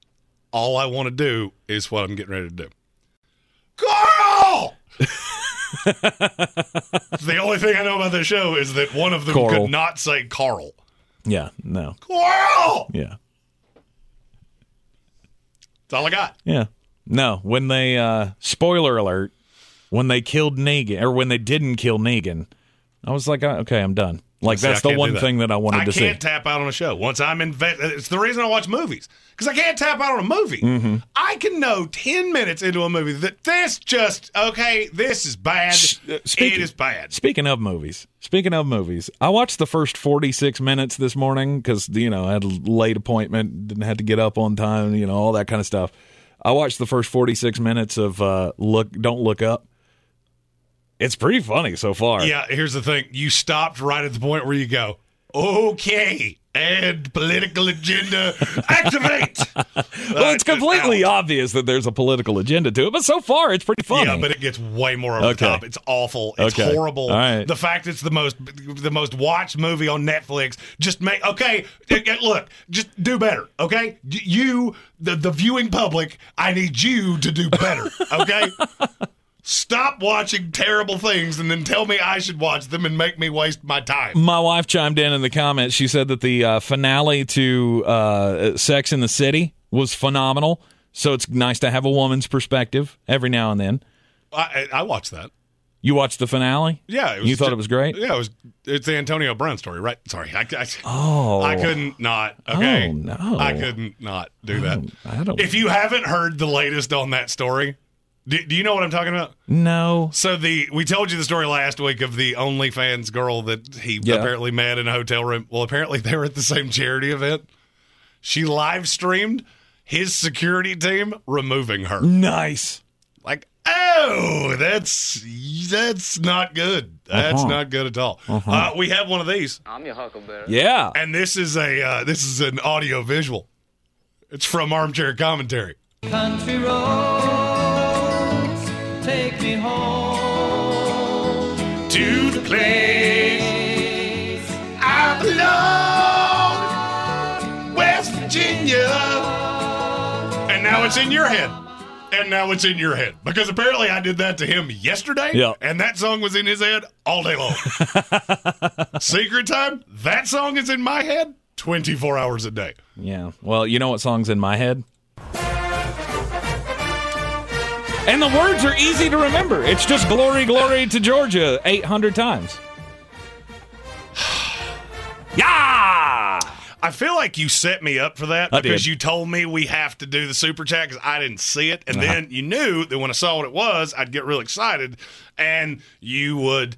all I want to do is what I'm getting ready to do. Carl. the only thing I know about this show is that one of them Coral. could not say Carl. Yeah, no, Carl. yeah, That's all I got. yeah, no. When they uh spoiler alert, when they killed Negan or when they didn't kill Negan, I was like, uh, okay, I'm done. Like See, that's the one that. thing that I wanted I to see. I can't tap out on a show. Once I'm invested, it's the reason I watch movies because I can't tap out on a movie. Mm-hmm. I can know ten minutes into a movie that this just okay. This is bad. uh, speaking- it is bad. Speaking of movies, speaking of movies, I watched the first 46 minutes this morning because, you know, I had a late appointment, didn't have to get up on time, you know, all that kind of stuff. I watched the first 46 minutes of uh, Look, Don't Look Up. It's pretty funny so far. Yeah, here's the thing. You stopped right at the point where you go, okay, and political agenda activate. Well, it's completely obvious that there's a political agenda to it, but so far it's pretty funny. Yeah, but it gets way more over Okay. the top. It's awful. It's Okay. horrible. Right. The fact it's the most the most watched movie on Netflix. Just make okay. eh, eh, Look, just do better. Okay, you the the viewing public. I need you to do better. Okay. Stop watching terrible things and then tell me I should watch them and make me waste my time. My wife chimed in in the comments. She said that the uh, finale to uh, Sex in the City was phenomenal. So it's nice to have a woman's perspective every now and then. I, I watched that. You watched the finale? Yeah, it was you thought ju- it was great. Yeah, it was. It's the Antonio Brown story, right? Sorry, I, I, Oh, I couldn't not. Okay, Oh, no. I couldn't not do that. I don't. If you haven't heard the latest on that story, do, do you know what I'm talking about? no, So the we told you the story last week of the OnlyFans girl that he Yeah. apparently met in a hotel room. Well, apparently they were at the same charity event. She live streamed his security team removing her. nice. Like, oh, that's that's not good. That's Uh-huh. not good at all. Uh, we have one of these, I'm your huckleberry. Yeah. and this is a uh, this is an audio visual. It's from Armchair Commentary. Country roads take me home To the place I belong, West Virginia. And now it's in your head. And now it's in your head. Because apparently I did that to him yesterday. Yeah. And that song was in his head all day long. Secret time, that song is in my head 24 hours a day. Yeah. Well, you know what song's in my head? And the words are easy to remember. It's just glory, glory to Georgia 800 times. yeah! I feel like you set me up for that I because did. you told me we have to do the super chat because I didn't see it, and Uh-huh. then you knew that when I saw what it was, I'd get real excited, and you would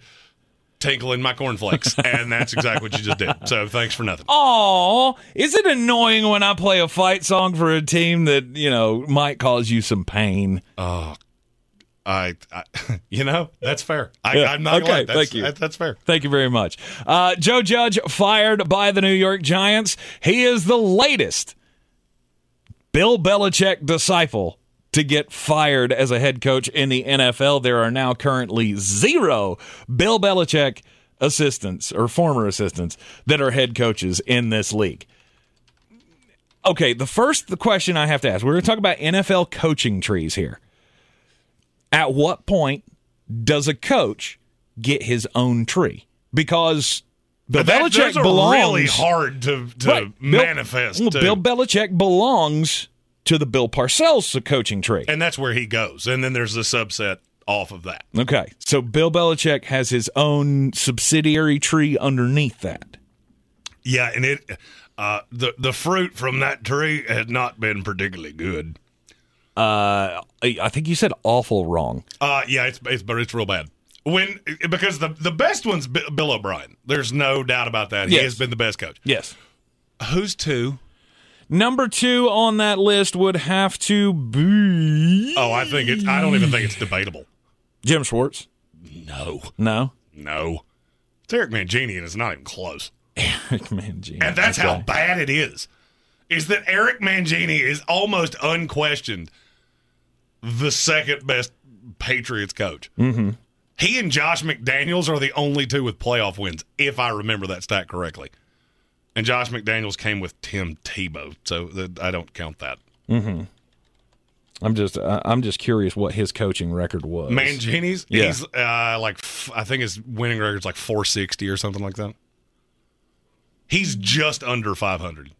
tinkle in my cornflakes, and that's exactly what you just did. So thanks for nothing. Aw, is it annoying when I play a fight song for a team that, you know, might cause you some pain? I, I you know, that's fair. I, Yeah. I'm not Okay, thank you. that- that's fair. Thank you very much. Uh, Joe Judge fired by the New York Giants. He is the latest Bill Belichick disciple to get fired as a head coach in the NFL. There are now currently zero Bill Belichick assistants or former assistants that are head coaches in this league. Okay, the first the question I have to ask, we're going to talk about NFL coaching trees here. At what point does a coach get his own tree? Because Bill that- Belichick belongs really hard to, to Right. Manifest. too. Bill Belichick belongs to the Bill Parcells coaching tree. and that's where he goes. And then there's a subset off of that. Okay, so Bill Belichick has his own subsidiary tree underneath that. Yeah, and it uh, the the fruit from that tree had not been particularly good. Uh, I think you said awful wrong. Uh, yeah, it's it's but it's real bad. When because the the best one's Bill O'Brien. There's no doubt about that. He has been the best coach. Yes. Who's two? Number two on that list would have to be Oh, I think it's. I don't even think it's debatable. Jim Schwartz. No, No, no. It's Eric Mangini, and it's not even close. Eric Mangini. And that's how bad it is. Is that Eric Mangini is almost unquestioned the second best Patriots coach. Mm-hmm. He and Josh McDaniels are the only two with playoff wins, if I remember that stat correctly. And Josh McDaniels came with Tim Tebow, so the, I don't count that. Mm-hmm. I'm just uh, I'm just curious what his coaching record was. Mangini's, Yeah. he's uh, like f- I think his winning record's like 460 or something like that. He's just under 500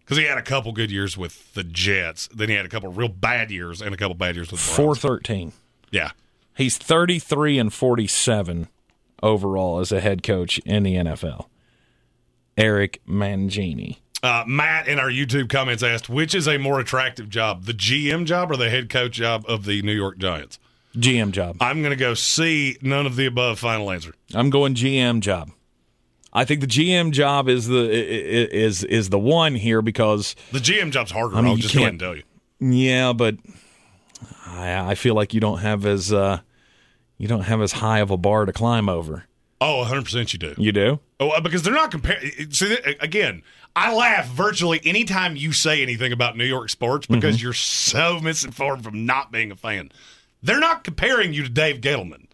because he had a couple good years with the Jets. Then he had a couple real bad years and a couple bad years with the Four Browns. Yeah, He's 33 and 47 overall as a head coach in the NFL. Eric Mangini. Uh, Matt in our YouTube comments asked, which is a more attractive job, the GM job or the head coach job of the New York Giants? GM job. I'm going to go C, none of the above, final answer. I'm going GM job. I think the GM job is the is is the one here because The GM job's harder, I mean, I'll just go ahead and tell you. yeah, but I I feel like you don't have as uh you don't have as high of a bar to climb over. Oh, 100% you do. You do? Oh, uh, because they're not comparing. Uh, uh, see, th- uh, again, I laugh virtually anytime you say anything about New York sports because mm-hmm. you're so misinformed from not being a fan. They're not comparing you to Dave Gettleman.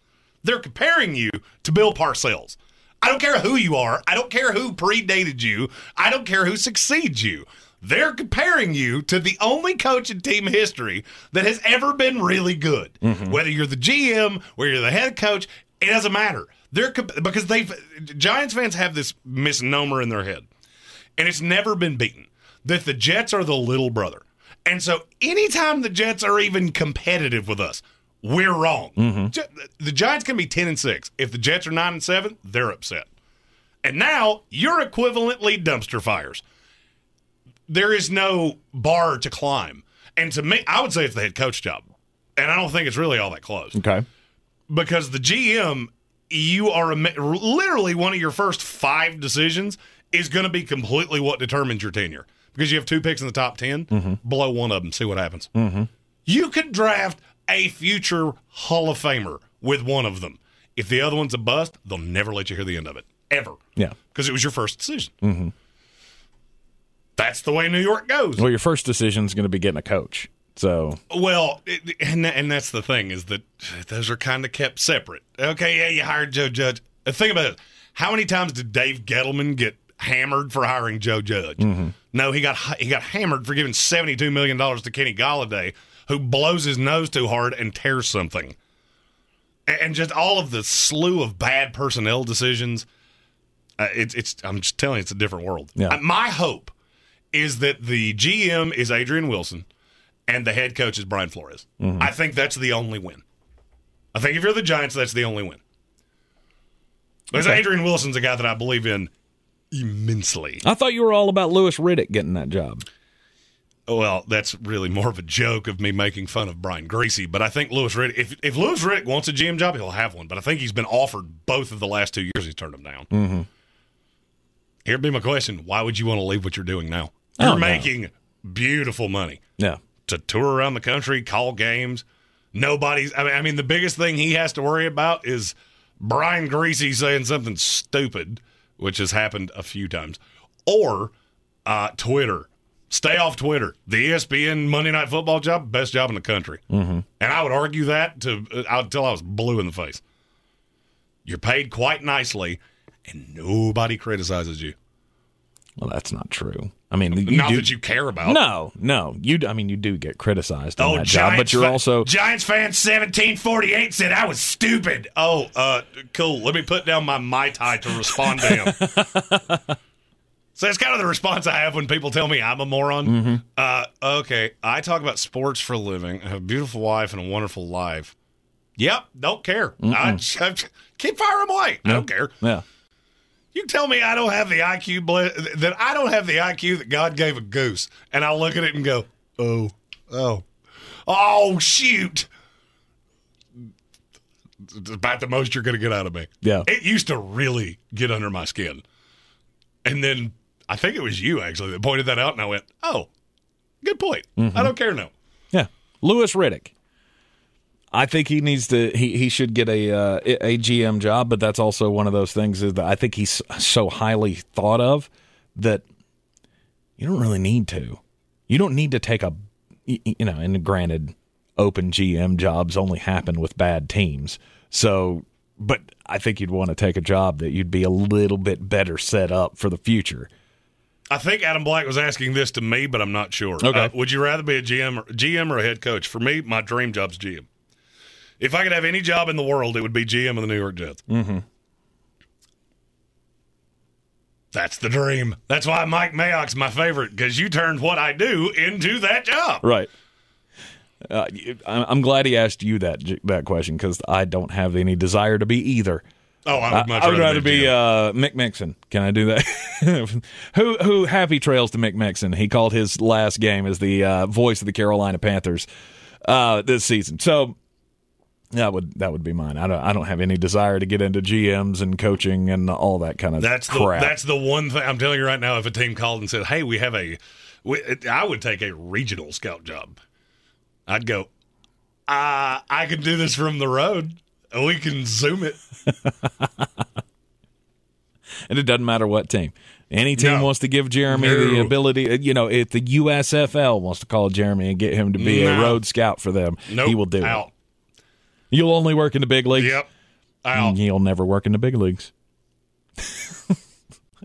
They're comparing you to Bill Parcells. I don't care who you are. I don't care who predated you. I don't care who succeeds you. They're comparing you to the only coach in team history that has ever been really good. Mm-hmm. Whether you're the GM, whether you're the head coach, it doesn't matter. They're because they've Giants fans have this misnomer in their head, and it's never been beaten that the Jets are the little brother. And so anytime the Jets are even competitive with us, we're wrong. Mm-hmm. Gi- The Giants can be 10 and 6. If the Jets are 9 and 7, they're upset. And now you're equivalently dumpster fires. There is no bar to climb. And to me, I would say it's the head coach job. And I don't think it's really all that close Okay. because the GM, you are literally one of your first five decisions is going to be completely what determines your tenure because you have two picks in the top 10. Blow one of them, see what happens. Mm-hmm. You could draft a future Hall of Famer with one of them. If the other one's a bust, they'll never let you hear the end of it, ever, Yeah. because it was your first decision. Mm-hmm. That's the way New York goes. Well, your first decision is going to be getting a coach. So Well, it, and that, and that's the thing is that those are kind of kept separate. Okay, yeah, you hired Joe Judge. Uh, Think about it. How many times did Dave Gettleman get hammered for hiring Joe Judge? No, he got he got hammered for giving seventy two million dollars to Kenny Golladay, who blows his nose too hard and tears something. A- And just all of the slew of bad personnel decisions. Uh, it's it's. I'm just telling you, it's a different world. Yeah. Uh, my hope is that the GM is Adrian Wilson and the head coach is Brian Flores. I think that's the only win. I think if you're the Giants, that's the only win. Because Okay. Adrian Wilson's a guy that I believe in immensely. I thought you were all about Louis Riddick getting that job. Well, that's really more of a joke of me making fun of Brian Griese, but I think Louis Riddick, if, if Louis Riddick wants a GM job, he'll have one. But I think he's been offered both of the last two years. He's turned them down. Mm-hmm. Here'd be my question: Why would you want to leave what you're doing now? You're making beautiful money. Yeah. To tour around the country, call games. Nobody's. I mean, I mean, the biggest thing he has to worry about is Brian Griese saying something stupid, which has happened a few times, or uh, Twitter. Stay off Twitter. The ESPN Monday Night Football job, best job in the country, Mm-hmm. and I would argue that to uh, until I was blue in the face. You're paid quite nicely, and nobody criticizes you. Well, that's not true. I mean, Not do, that you care about. No, no. You. I mean, you do get criticized on Oh, that job, but you're fa- also Giants fan 1748 said I was stupid. Oh, uh, cool. Let me put down my mai tai to respond to him. so that's kind of the response I have when people tell me I'm a moron. Mm-hmm. Uh, okay, I talk about sports for a living. I have a beautiful wife and a wonderful life. Yep, don't care. I, I- keep firing away. I don't care. yeah. You tell me I don't have the IQ ble- that I don't have the IQ that God gave a goose, and I look at it and go, "Oh, oh, oh, shoot!" It's about the most you're going to get out of me. Yeah. It used to really get under my skin, and then I think it was you actually that pointed that out, and I went, "Oh, good point. I mm-hmm. don't care now." Yeah. Louis Riddick. I think he needs to. He, he should get a uh, a GM job, but that's also one of those things is that I think he's so highly thought of that you don't really need to. You don't need to take a you know. And granted, open GM jobs only happen with bad teams, So, but I think you'd want to take a job that you'd be a little bit better set up for the future. I think Adam Black was asking this to me, but I'm not sure. Okay. Uh, would you rather be a GM or, GM or a head coach? For me, my dream job's GM. If I could have any job in the world, it would be GM of the New York Jets. Mm-hmm. That's the dream. That's why Mike Mayock's my favorite because you turned what I do into that job. Right. Uh, I- I'm glad he asked you that that question because I don't have any desire to be either. Oh, I would much I would rather rather be be uh, Mick Mixon. Can I do that? who who happy trails to Mick Mixon? He called his last game as the uh, voice of the Carolina Panthers uh, this season. So that would that would be mine. I don't I don't have any desire to get into GMs and coaching and all that kind of That's the that's the one thing I'm telling you right now. If a team called and said, "Hey, we have a," we, I would take a regional scout job. I'd go. Uh, I can do this from the road. We can zoom it. and it doesn't matter what team. Any team No. wants to give Jeremy the ability, uh, you know, if the USFL wants to call Jeremy and get him to be a road scout for them, Nope, he will do out. it. You'll only work in the big leagues. Yep, And out. He'll never work in the big leagues. I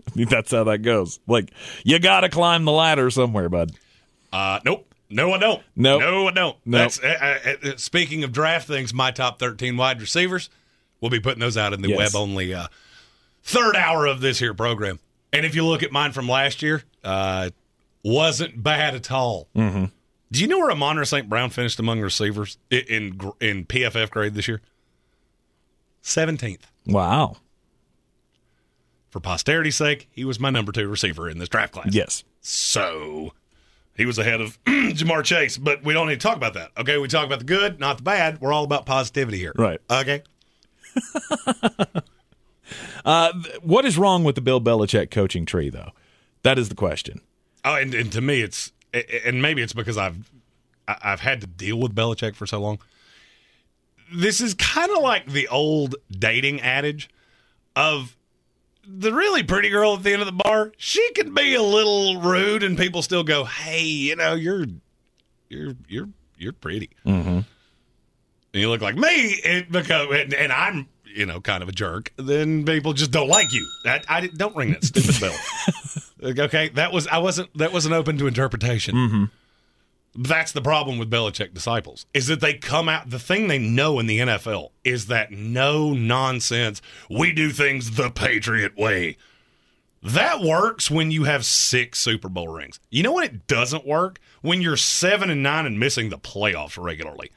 mean, that's how that goes. Like you got to climb the ladder somewhere, bud. Uh, nope. No, I don't. Nope. No, I don't. Nope. That's, uh, uh, uh, speaking of draft things, my top 13 wide receivers, we'll be putting those out in the Yes. web only uh, third hour of this here program. And if you look at mine from last year, uh, wasn't bad at all. Mm-hmm. Do you know where Amon St. Brown finished among receivers i- in in PFF grade this year? 17th. Wow. For posterity's sake, he was my number two receiver in this draft class. Yes. So he was ahead of Ja'Marr Chase, but we don't need to talk about that. Okay, we talk about the good, not the bad. We're all about positivity here. Right. Okay. Uh, what is wrong with the Bill Belichick coaching tree, though? That is the question. Oh, and, and to me, it's and maybe it's because I've I've had to deal with Belichick for so long. This is kind of like the old dating adage of the really pretty girl at the end of the bar. She can be a little rude, and people still go, "Hey, you know, you're you're you're you're pretty." Mm-hmm. and you look like me, it because and, and I'm you know kind of a jerk, then people just don't like you. I, I don't ring that stupid bell. okay, that was I wasn't that wasn't open to interpretation. Mm-hmm. That's the problem with Belichick disciples is that they come out. The thing they know in the NFL is that no nonsense. We do things the Patriot way. That works when you have six Super Bowl rings. You know when it doesn't work when you're seven and nine and missing the playoffs regularly.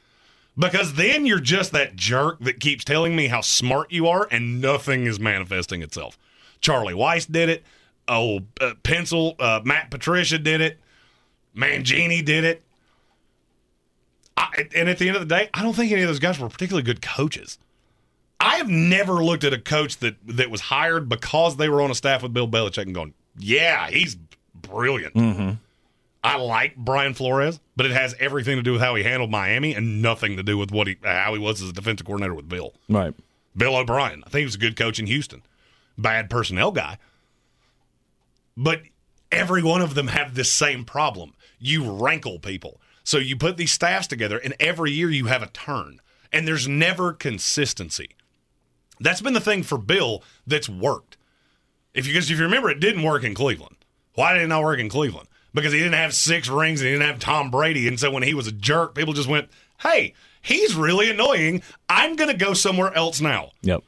Because then you're just that jerk that keeps telling me how smart you are and nothing is manifesting itself. Charlie Weis did it. Oh, uh, Pencil, uh, Matt Patricia did it. Mangini did it. I, and at the end of the day, I don't think any of those guys were particularly good coaches. I have never looked at a coach that that was hired because they were on a staff with Bill Belichick and going, "Yeah, he's brilliant." Mm-hmm. I like Brian Flores, but it has everything to do with how he handled Miami and nothing to do with what he how he was as a defensive coordinator with Bill. Right. Bill O'Brien. I think he was a good coach in Houston. Bad personnel guy. But every one of them have this same problem. You rankle people. So you put these staffs together, and every year you have a turn, and there's never consistency. That's been the thing for Bill that's worked. If you, because if you remember, it didn't work in Cleveland. Why did it not work in Cleveland? Because he didn't have six rings and he didn't have Tom Brady. And so when he was a jerk, people just went, hey, he's really annoying. I'm going to go somewhere else now. Yep.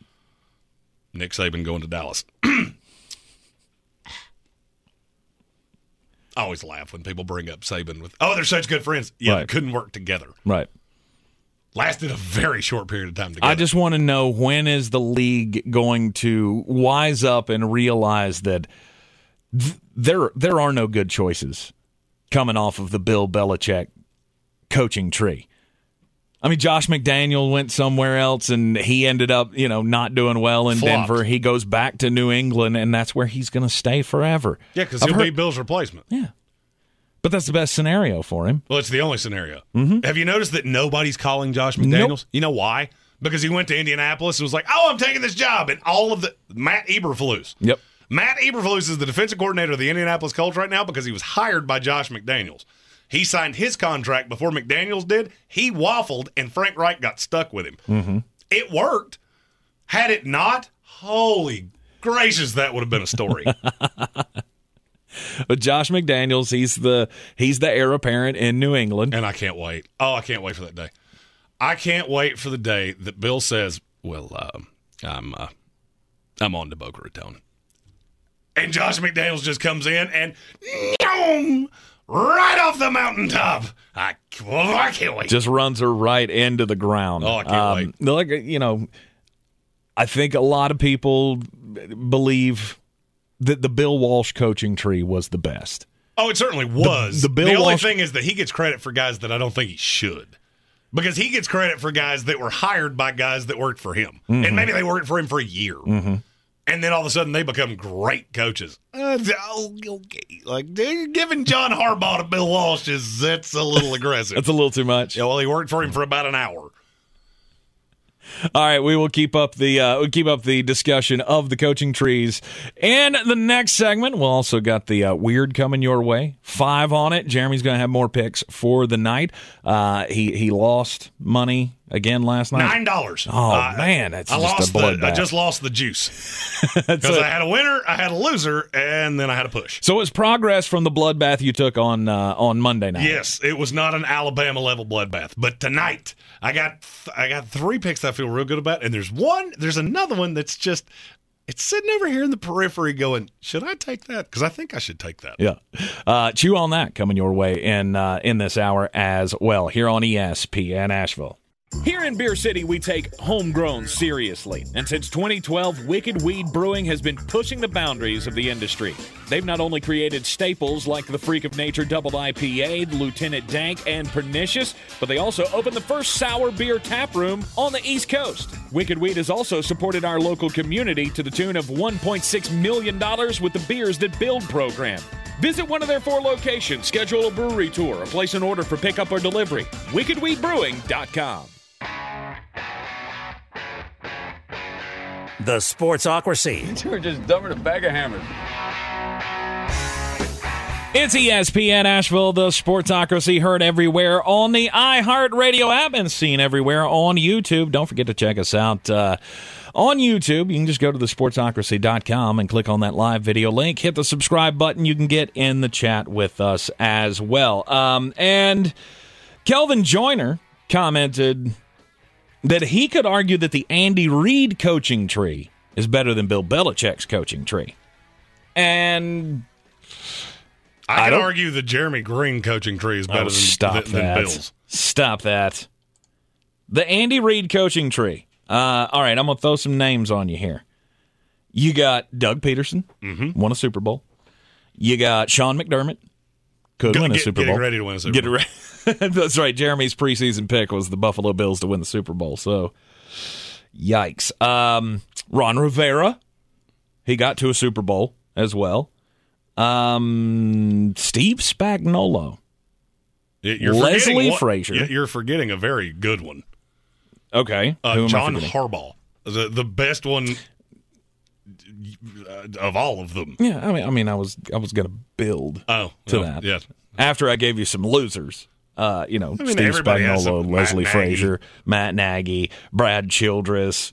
Nick Saban going to Dallas. I always laugh when people bring up Saban with, oh, they're such good friends. Yeah, they Right. couldn't work together. Right. Lasted a very short period of time together. I just want to know when is the league going to wise up and realize that th- there there are no good choices coming off of the Bill Belichick coaching tree. I mean, Josh McDaniel went somewhere else and he ended up, you know, not doing well in Flopped. Denver. He goes back to New England and that's where he's going to stay forever. yeah, because he'll heard- be Bill's replacement. Yeah. But that's the best scenario for him. Well, it's the only scenario. Mm-hmm. Have you noticed that nobody's calling Josh McDaniels? You know why? Because he went to Indianapolis and was like, "Oh, I'm taking this job," and all of the Matt Eberflus. Yep. Matt Eberflus is the defensive coordinator of the Indianapolis Colts right now because he was hired by Josh McDaniels. He signed his contract before McDaniels did. He waffled, and Frank Reich got stuck with him. Mm-hmm. It worked. Had it not, holy gracious, that would have been a story. But Josh McDaniels, he's the he's the heir apparent in New England. and I can't wait. Oh, I can't wait for that day. I can't wait for the day that Bill says, "Well, um, I'm uh, I'm on to Boca Raton," and Josh McDaniels just comes in and right off the mountaintop. I, well, I can't wait. Just runs her right into the ground. Oh, I can't wait. Like you know, I think a lot of people believe that the Bill Walsh coaching tree was the best. Oh, it certainly was. the Bill the only Walsh- thing is that he gets credit for guys that I don't think he should. Because he gets credit for guys that were hired by guys that worked for him. Mm-hmm. And maybe they worked for him for a year. And then all of a sudden they become great coaches. Uh, okay. Like giving John Harbaugh to Bill Walsh is that's a little aggressive. That's a little too much. yeah, well, he worked for him for about an hour. All right, we will keep up the uh, we'll keep up the discussion of the coaching trees. And the next segment, we'll also got the uh, weird coming your way. Five on it. Jeremy's going to have more picks for the night. Uh, he he lost money again last night. Nine dollars. Oh man, that's I just lost a the. I just lost the juice because. I had a winner, I had a loser, and then I had a push. so it's progress from the bloodbath you took on uh, on Monday night. Yes, it was not an Alabama level bloodbath, but tonight I got th- I got three picks I feel real good about, and there's one, there's another one that's just it's sitting over here in the periphery, going, should I take that? Because I think I should take that. Yeah. Uh, chew on that coming your way in uh, in this hour as well here on ESPN Asheville. Here in Beer City, we take homegrown seriously. And since 2012, Wicked Weed Brewing has been pushing the boundaries of the industry. They've not only created staples like the Freak of Nature Double IPA, Lieutenant Dank, and Pernicious, but they also opened the first sour beer tap room on the East Coast. Wicked Weed has also supported our local community to the tune of $1.6 million with the Beers That Build program. Visit one of their four locations, schedule a brewery tour, or place an order for pickup or delivery. WickedWeedBrewing.com. The Sportsocracy. You were just dumber than a bag of hammers. It's ESPN Asheville, the Sportsocracy, heard everywhere on the iHeartRadio app and seen everywhere on YouTube. Don't forget to check us out uh, on YouTube. You can just go to thesportsocracy.com and click on that live video link. Hit the subscribe button. You can get in the chat with us as well. Um, and Kelvin Joyner commented that he could argue that the Andy Reid coaching tree is better than Bill Belichick's coaching tree. And I, I could argue the Jeremy Greene coaching tree is better Oh, than, stop than, than. Bill's. Stop that. The Andy Reid coaching tree. Uh, all right, I'm going to throw some names on you here. You got Doug Pederson, Mm-hmm. won a Super Bowl. You got Sean McDermott, could Get- win a get- Super getting ready to win a Super Get Bowl. That's right. Jeremy's preseason pick was the Buffalo Bills to win the Super Bowl. So, yikes. Um, Ron Rivera, he got to a Super Bowl as well. Um, Steve Spagnuolo. You're Leslie one- Frazier. you- You're forgetting a very good one. Okay. Uh, Who am I John? Harbaugh, the the best one of all of them. Yeah, I mean, I mean, I was, I was going to build Oh, to well, that. yeah. After I gave you some losers, uh, you know, mean, Steve Spagnuolo, Leslie Matt Frazier, Matt Nagy, Brad Childress,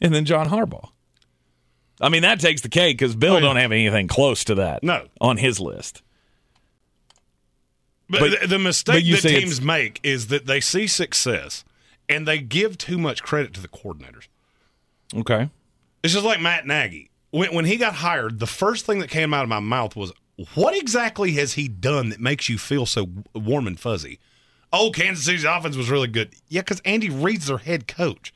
and then John Harbaugh. I mean, that takes the cake because Bill Oh, yeah. don't have anything close to that. No. on his list. But, But- the, the but mistake that teams make is that they see success and they give too much credit to the coordinators. Okay, It's just like Matt Nagy. When, when he got hired, the first thing that came out of my mouth was, What exactly has he done that makes you feel so warm and fuzzy? Oh, Kansas City's offense was really good. Yeah, because Andy Reid's their head coach.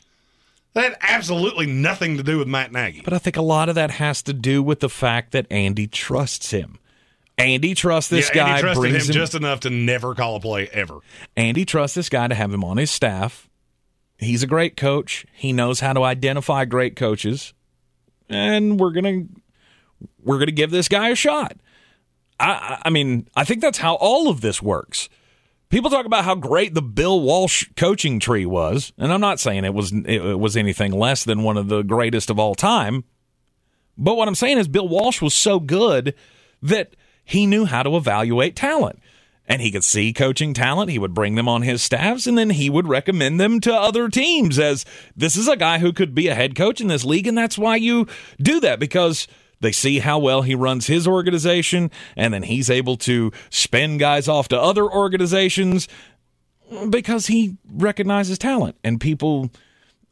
That had absolutely nothing to do with Matt Nagy. but I think a lot of that has to do with the fact that Andy trusts him. Andy trusts this yeah, guy. Andy trusted brings him just enough to never call a play ever. Andy trusts this guy to have him on his staff. He's a great coach. He knows how to identify great coaches, and we're gonna we're gonna give this guy a shot. I, I mean, I think that's how all of this works. People talk about how great the Bill Walsh coaching tree was, and I'm not saying it was it was anything less than one of the greatest of all time. But what I'm saying is Bill Walsh was so good that he knew how to evaluate talent. And he could see coaching talent. He would bring them on his staffs, and then he would recommend them to other teams as this is a guy who could be a head coach in this league. And that's why you do that because they see how well he runs his organization, and then he's able to spin guys off to other organizations because he recognizes talent. And people,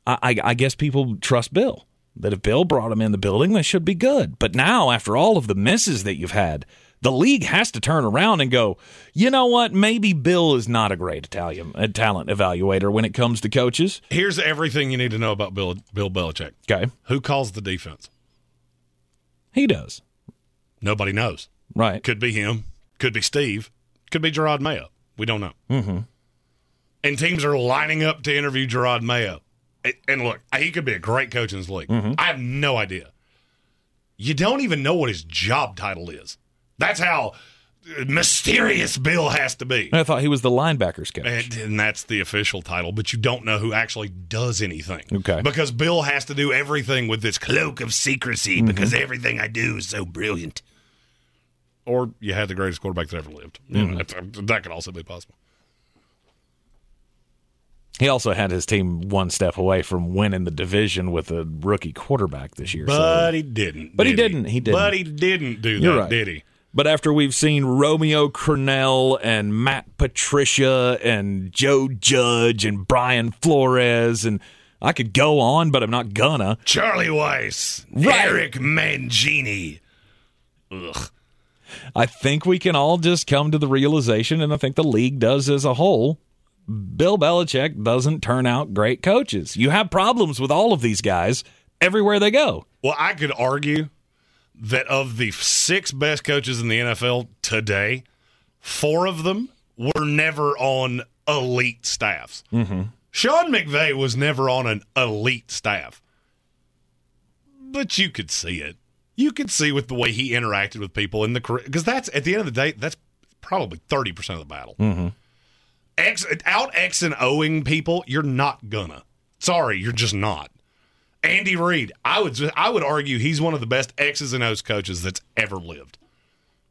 I, I guess people trust Bill. That if Bill brought him in the building, they should be good. But now, after all of the misses that you've had, the league has to turn around and go, you know what? Maybe Bill is not a great Italian a talent evaluator when it comes to coaches. Here's everything you need to know about Bill Bill Belichick. Okay. Who calls the defense? He does. Nobody knows. Right. Could be him. Could be Steve. Could be Jerod Mayo. We don't know. Mm-hmm. And teams are lining up to interview Jerod Mayo. And look, he could be a great coach in this league. Mm-hmm. I have no idea. You don't even know what his job title is. That's how mysterious Bill has to be. I thought he was the linebackers coach. And, and, that's the official title, but you don't know who actually does anything. Okay. Because Bill has to do everything with this cloak of secrecy mm-hmm. because everything I do is so brilliant. Or you had the greatest quarterback that ever lived. Mm-hmm. You know, that could also be possible. He also had his team one step away from winning the division with a rookie quarterback this year. But so. he didn't. But did he didn't. He didn't. But he didn't do You're that, right. did he? But after we've seen Romeo Crennel and Matt Patricia and Joe Judge and Brian Flores and I could go on, but I'm not gonna. Charlie Weis, Right. Eric Mangini. Ugh. I think we can all just come to the realization, and I think the league does as a whole. Bill Belichick doesn't turn out great coaches. You have problems with all of these guys everywhere they go. Well, I could argue that of the six best coaches in the NFL today, four of them were never on elite staffs. Mm-hmm. Sean McVay was never on an elite staff. But you could see it. You could see with the way he interacted with people in the career, because that's at the end of the day that's probably 30% of the battle. Mm-hmm. X out X and Oing people, you're not gonna. Sorry, you're just not. Andy Reid, I would I would argue he's one of the best X's and O's coaches that's ever lived.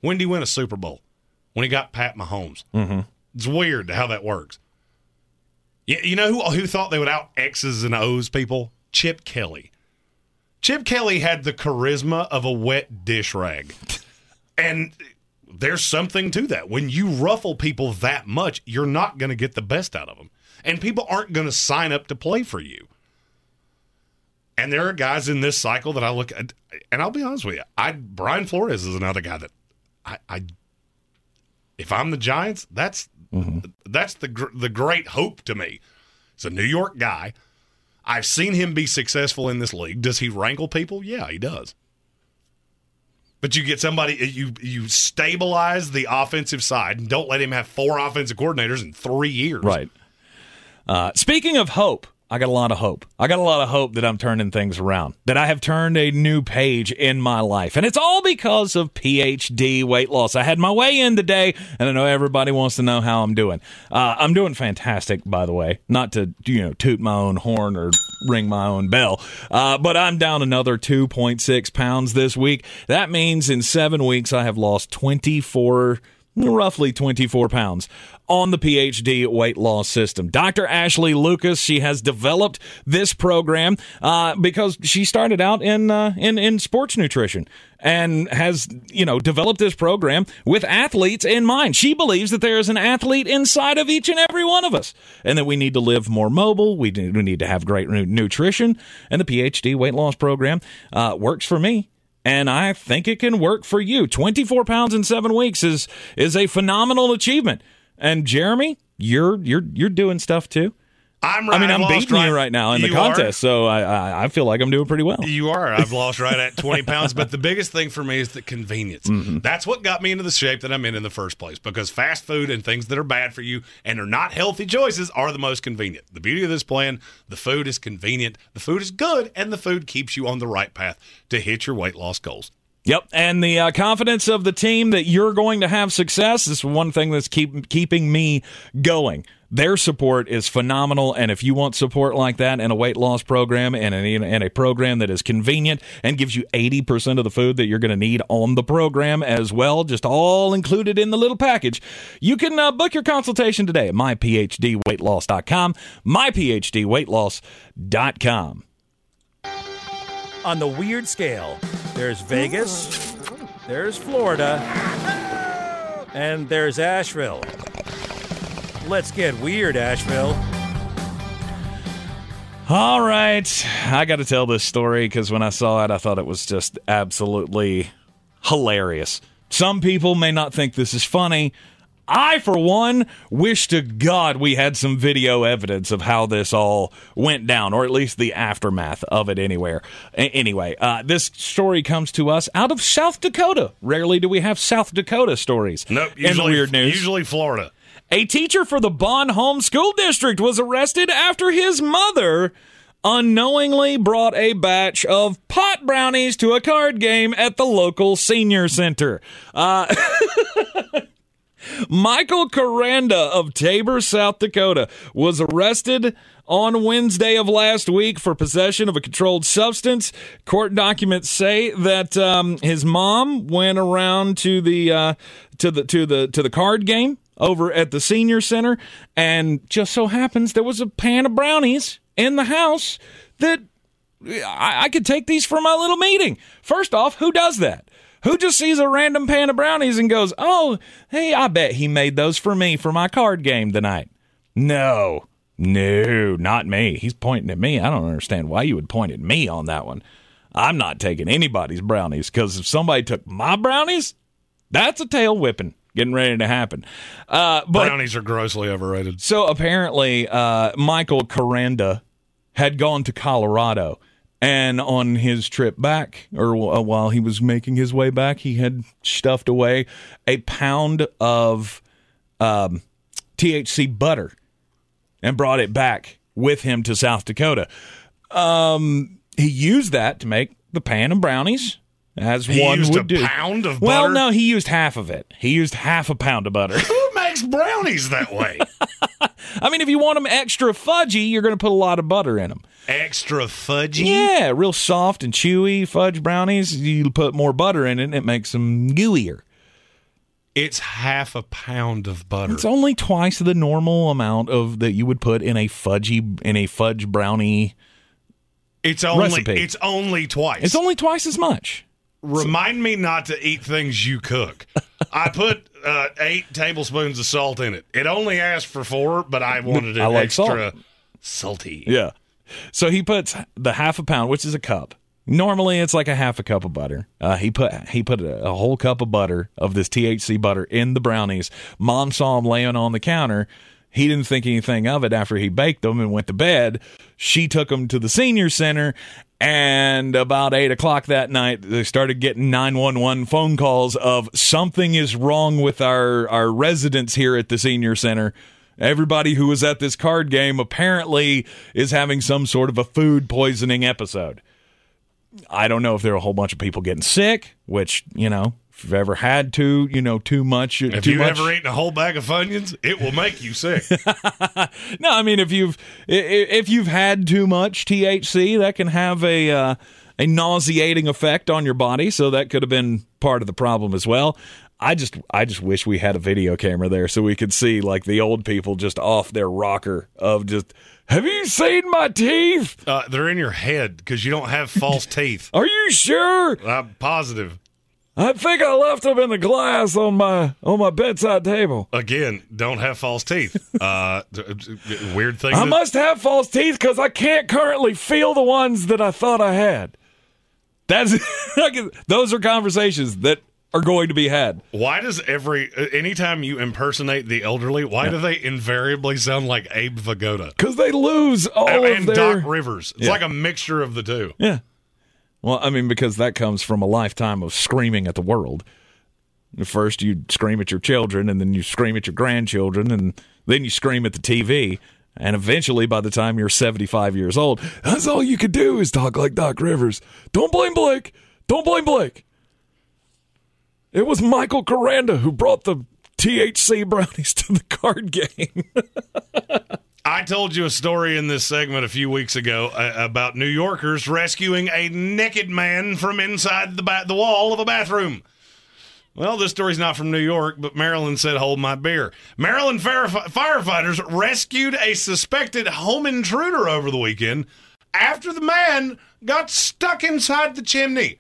When did he win a Super Bowl? When he got Pat Mahomes. Mm-hmm. It's weird how that works. You, you know who who thought they would out X's and O's people? Chip Kelly. Chip Kelly had the charisma of a wet dish rag. And there's something to that. When you ruffle people that much, you're not going to get the best out of them. And people aren't going to sign up to play for you. And there are guys in this cycle that I look at, and I'll be honest with you, I Brian Flores is another guy that I, I if I'm the Giants, that's that's the gr- the great hope to me. It's a New York guy. I've seen him be successful in this league. Does he wrangle people? Yeah, he does. But you get somebody you you stabilize the offensive side and don't let him have four offensive coordinators in three years. Right. Uh, speaking of hope, I got a lot of hope. I got a lot of hope that I'm turning things around, that I have turned a new page in my life. And it's all because of PhD weight loss. I had my weigh in today, and I know everybody wants to know how I'm doing. Uh, I'm doing fantastic, by the way. Not to, you know, toot my own horn or ring my own bell, uh, but I'm down another 2.6 pounds this week. That means in seven weeks, I have lost 24 roughly 24 pounds on the PhD weight loss system. Dr. Ashley Lucas, she has developed this program uh, because she started out in, uh, in in sports nutrition and has you know developed this program with athletes in mind. She believes that there is an athlete inside of each and every one of us, and that we need to live more mobile. We need to have great nutrition, and the PhD weight loss program uh, works for me and I think it can work for you. 24 pounds in 7 weeks is is a phenomenal achievement. And Jeremy, you're you're you're doing stuff too. I'm I mean, I'm lost beating right- you right now in the You are? contest, so I, I I feel like I'm doing pretty well. You are. I've lost right at 20 pounds. But the biggest thing for me is the convenience. Mm-hmm. That's what got me into the shape that I'm in in the first place because fast food and things that are bad for you and are not healthy choices are the most convenient. The beauty of this plan the food is convenient, the food is good, and the food keeps you on the right path to hit your weight loss goals. Yep, and the uh, confidence of the team that you're going to have success is one thing that's keep keeping me going. Their support is phenomenal, and if you want support like that in a weight loss program and in, in a program that is convenient and gives you 80% of the food that you're going to need on the program as well, just all included in the little package, you can uh, book your consultation today at myphdweightloss.com, myphdweightloss.com. On the weird scale, there's Vegas, there's Florida, and there's Asheville. Let's get weird, Asheville. All right. I got to tell this story because when I saw it, I thought it was just absolutely hilarious. Some people may not think this is funny. I, for one, wish to God we had some video evidence of how this all went down, or at least the aftermath of it anywhere. A- anyway, uh, this story comes to us out of South Dakota. Rarely do we have South Dakota stories. Nope. Usually, weird news. usually Florida. A teacher for the Bon Homme School District was arrested after his mother unknowingly brought a batch of pot brownies to a card game at the local senior center. Uh, Michael Caranda of Tabor, South Dakota, was arrested on Wednesday of last week for possession of a controlled substance. Court documents say that um, his mom went around to the uh, to the to the to the card game over at the senior center, and just so happens there was a pan of brownies in the house that I could take these for my little meeting. First off, who does that? Who just sees a random pan of brownies and goes, "Oh, hey, I bet he made those for me for my card game tonight." No, no, not me. He's pointing at me. I don't understand why you would point at me on that one. I'm not taking anybody's brownies because if somebody took my brownies, that's a tail whipping getting ready to happen. Uh, but Brownies are grossly overrated. so apparently, uh, Michael Caranda had gone to Colorado, and on his trip back, or uh, while he was making his way back, he had stuffed away a pound of um, THC butter and brought it back with him to South Dakota. Um, he used that to make the pan and brownies. As He one used would a do. pound of well, butter? no, he used half of it. He used half a pound of butter. Who makes brownies that way? I mean, if you want them extra fudgy, you're going to put a lot of butter in them. Extra fudgy? Yeah, real soft and chewy fudge brownies. You put more butter in it, it makes them gooier. It's half a pound of butter. It's only twice the normal amount of that you would put in a fudgy in a fudge brownie. It's only recipe. it's only twice. It's only twice as much. Remind me not to eat things you cook. I put uh, eight tablespoons of salt in it. It only asked for four, but I wanted it I like extra salty. Yeah. So he puts the half a pound, which is a cup. Normally it's like a half a cup of butter. Uh, he put he put a, a whole cup of butter of this THC butter in the brownies. Mom saw him laying on the counter. He didn't think anything of it after he baked them and went to bed. She took him to the senior center, and about eight o'clock that night, they started getting nine one one phone calls of something is wrong with our our residents here at the senior center. Everybody who was at this card game apparently is having some sort of a food poisoning episode. I don't know if there are a whole bunch of people getting sick, which, you know, if you've ever had to, you know, too much. If too you've much. ever eaten a whole bag of Funyuns, it will make you sick. no, I mean if you've if you've had too much THC, that can have a uh, a nauseating effect on your body. So that could have been part of the problem as well. I just I just wish we had a video camera there so we could see like the old people just off their rocker of just. Have you seen my teeth? uh, they're in your head because you don't have false teeth. Are you sure? I'm positive. I think I left them in the glass on my on my bedside table. Again, don't have false teeth. Uh, weird thing. I that- must have false teeth because I can't currently feel the ones that I thought I had. That's those are conversations that are going to be had. Why does every uh, anytime you impersonate the elderly, why do they invariably sound like Abe Vigoda Because they lose all and, of and their Doc Rivers? It's Yeah. like a mixture of the two. yeah. Well, I mean, because that comes from a lifetime of screaming at the world. First, you scream at your children, and then you scream at your grandchildren, and then you scream at the TV. And eventually, by the time you're 75 years old, that's all you could do is talk like Doc Rivers. Don't blame Blake. Don't blame Blake. It was Michael Caranda who brought the THC brownies to the card game. I told you a story in this segment a few weeks ago uh, about New Yorkers rescuing a naked man from inside the ba- the wall of a bathroom. Well, this story's not from New York, but Maryland said, hold my beer. Maryland fire- firefighters rescued a suspected home intruder over the weekend after the man got stuck inside the chimney.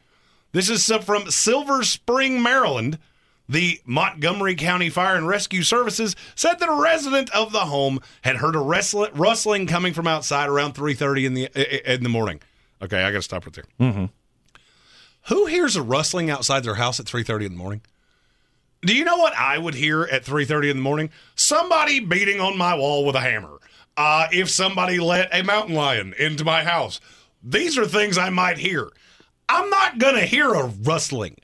This is from Silver Spring, Maryland. The Montgomery County Fire and Rescue Services said that a resident of the home had heard a rustling, rustling coming from outside around 3:30 in the in the morning. Okay, I got to stop right there. Mm-hmm. Who hears a rustling outside their house at 3:30 in the morning? Do you know what I would hear at 3:30 in the morning? Somebody beating on my wall with a hammer. Uh, if somebody let a mountain lion into my house, these are things I might hear. I'm not gonna hear a rustling.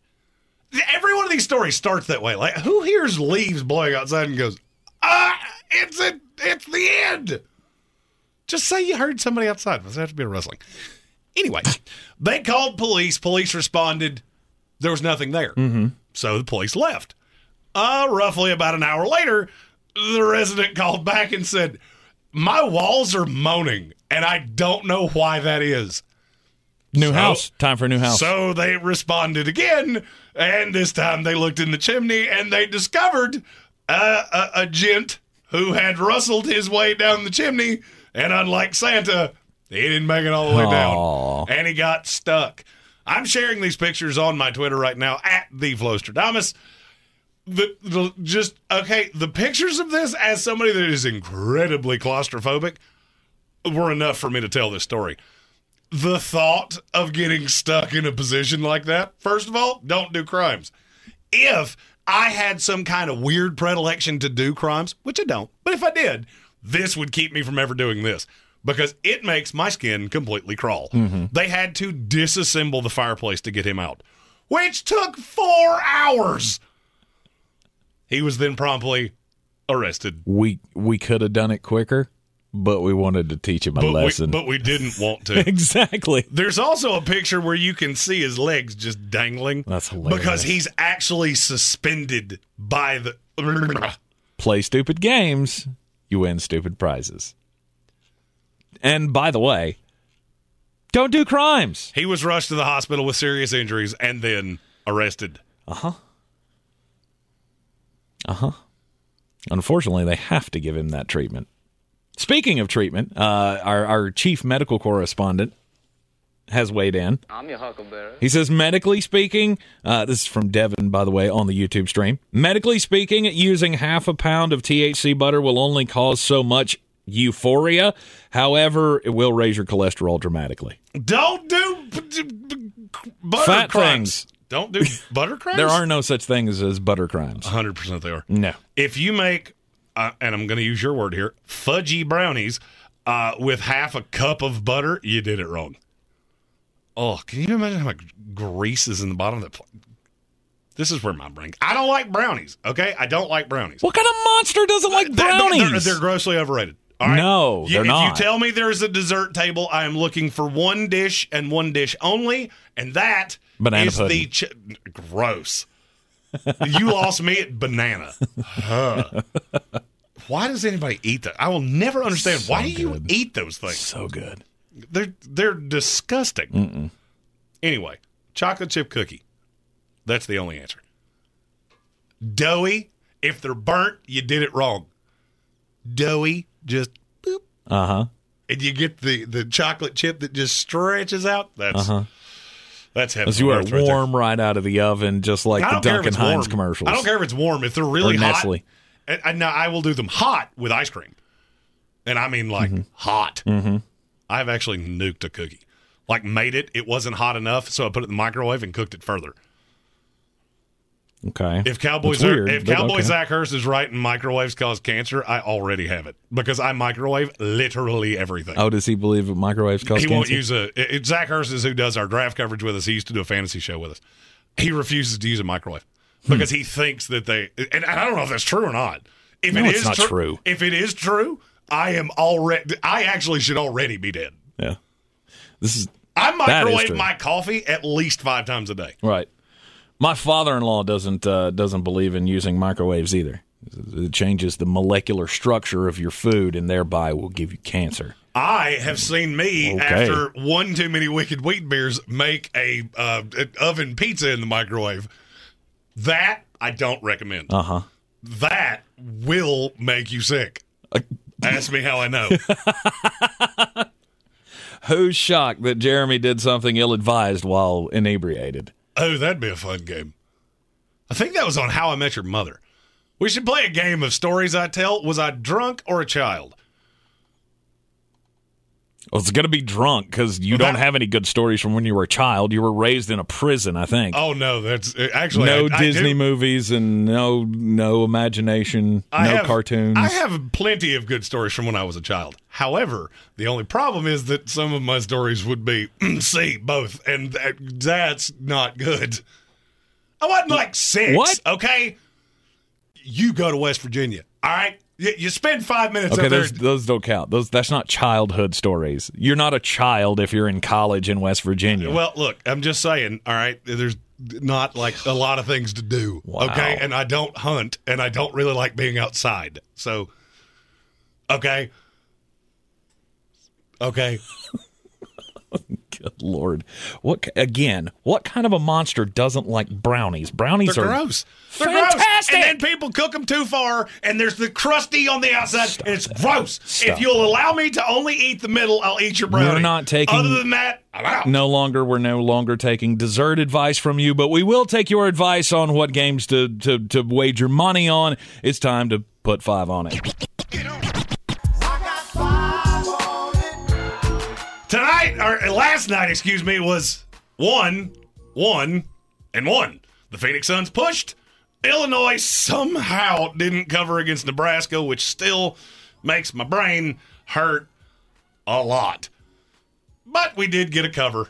Every one of these stories starts that way. Like, who hears leaves blowing outside and goes, "Ah, it's a, it's the end." Just say you heard somebody outside. Does have to be a rustling? Anyway, they called police. Police responded. There was nothing there. Mm-hmm. So the police left. Uh, roughly about an hour later, the resident called back and said, My walls are moaning, and I don't know why that is. New So- house. Time for a new house. So they responded again, and this time they looked in the chimney and they discovered uh, a, a gent who had rustled his way down the chimney, and unlike Santa, he didn't make it all the way Aw. down, and he got stuck. I'm sharing these pictures on my Twitter right now at the Flostradamus. The, the just okay. The pictures of this, as somebody that is incredibly claustrophobic, were enough for me to tell this story the thought of getting stuck in a position like that, first of all, don't do crimes. If I had some kind of weird predilection to do crimes, which I don't, but if I did, this would keep me from ever doing this because it makes my skin completely crawl. Mm-hmm. They had to disassemble the fireplace to get him out, which took four hours. He was then promptly arrested. we we could have done it quicker, but we wanted to teach him a But we, lesson. but we didn't want to. exactly. There's also a picture where you can see his legs just dangling. That's hilarious. Because he's actually suspended by the. Play stupid games, you win stupid prizes. And by the way, don't do crimes. He was rushed to the hospital with serious injuries and then arrested. Uh huh. Uh huh. Unfortunately, they have to give him that treatment. Speaking of treatment, uh, our, our chief medical correspondent has weighed in. I'm your huckleberry. He says, medically speaking, uh, this is from Devin, by the way, on the YouTube stream. Medically speaking, using half a pound of THC butter will only cause so much euphoria. However, it will raise your cholesterol dramatically. Don't do b- b- b- butter Fat crimes. things. Don't do butter crimes? There are no such things as butter crimes. 100% they are. No. If you make, uh, and I'm going to use your word here, fudgy brownies uh, with half a cup of butter, you did it wrong. Oh, can you imagine how much grease is in the bottom of that? Pl- this is where my brain. I don't like brownies. Okay, I don't like brownies. What kind of monster doesn't like They're- they're- brownies? They're, grossly overrated. All right? No, You- they're if not. you tell me there's a dessert table, I am looking for one dish and one dish only, and that Banana is the ch- gross. You lost me at banana. Huh. Why does anybody eat that? I will never understand. So Why do you good. eat those things? so good. They're they're disgusting. Anyway, chocolate chip cookie. That's the only answer. Doughy. If they're burnt, you did it wrong. Doughy, just boop, Uh huh. and you get the the chocolate chip that just stretches out. That's Uh huh. That's heaven. As you are earth right warm right out of the oven, just like the don't care if Duncan Hines warm. commercials. I don't care if it's warm. If they're really hot, Nestle. and, and I will do them hot with ice cream, and I mean like hot. Mm-hmm. I've actually nuked a cookie, like made it. It wasn't hot enough, so I put it in the microwave and cooked it further. Okay. If Cowboys weird, if Cowboy okay. Zach Hurst is right and microwaves cause cancer, I already have it because I microwave literally everything. Oh, does he believe that microwaves cause he cancer? won't use a. It, it- Zach Hurst is who does our draft coverage with us. He used to do a fantasy show with us. He refuses to use a microwave Hmm. because he thinks that they. And I don't know if that's true or not. If No, it it's is not tru- true. if it is true, I am already. I actually should already be dead. Yeah. This is I microwave true. my coffee at least five times a day. right. My father-in-law doesn't uh, doesn't believe in using microwaves either. It changes the molecular structure of your food and thereby will give you cancer. I have seen me Okay. after one too many Wicked Weed beers make a uh, an oven pizza in the microwave. That I don't recommend. Uh huh. That will make you sick. Ask me how I know. Who's shocked that Jeremy did something ill-advised while inebriated? Oh, that'd be a fun game. I think that was on How I Met Your Mother. We should play a game of stories I tell. Was I drunk or a child? Well, it's going to be drunk because you Well, don't that- have any good stories from when you were a child. You were raised in a prison, I think. Oh no, that's uh, actually no I, Disney movies and no no imagination, I no have- cartoons. I have plenty of good stories from when I was a child. However, the only problem is that some of my stories would be see both, and that, that's not good. I wasn't like six. What? Okay, you go to West Virginia. All right, you, you spend five minutes Okay, up there. those those don't count. Those that's not childhood stories. You're not a child if you're in college in West Virginia. Well, look, I'm just saying. All right, there's not like a lot of things to do. Wow. Okay, and I don't hunt, and I don't really like being outside. So, okay, okay. Good lord, what again? What kind of a monster doesn't like brownies? Brownies They're are gross. They're Fantastic! gross. And then people cook them too far, and there's the crusty on the outside, and it's gross. Stop. If you'll allow me to only eat the middle, I'll eat your brownie. We're not taking- Other than that, I'm out. no longer we're no longer taking dessert advice from you, but we will take your advice on what games to to to wager money on. It's time to put five on it. Or last night, excuse me, was one, one, and one. The Phoenix Suns pushed. Illinois somehow didn't cover against Nebraska, which still makes my brain hurt a lot. But we did get a cover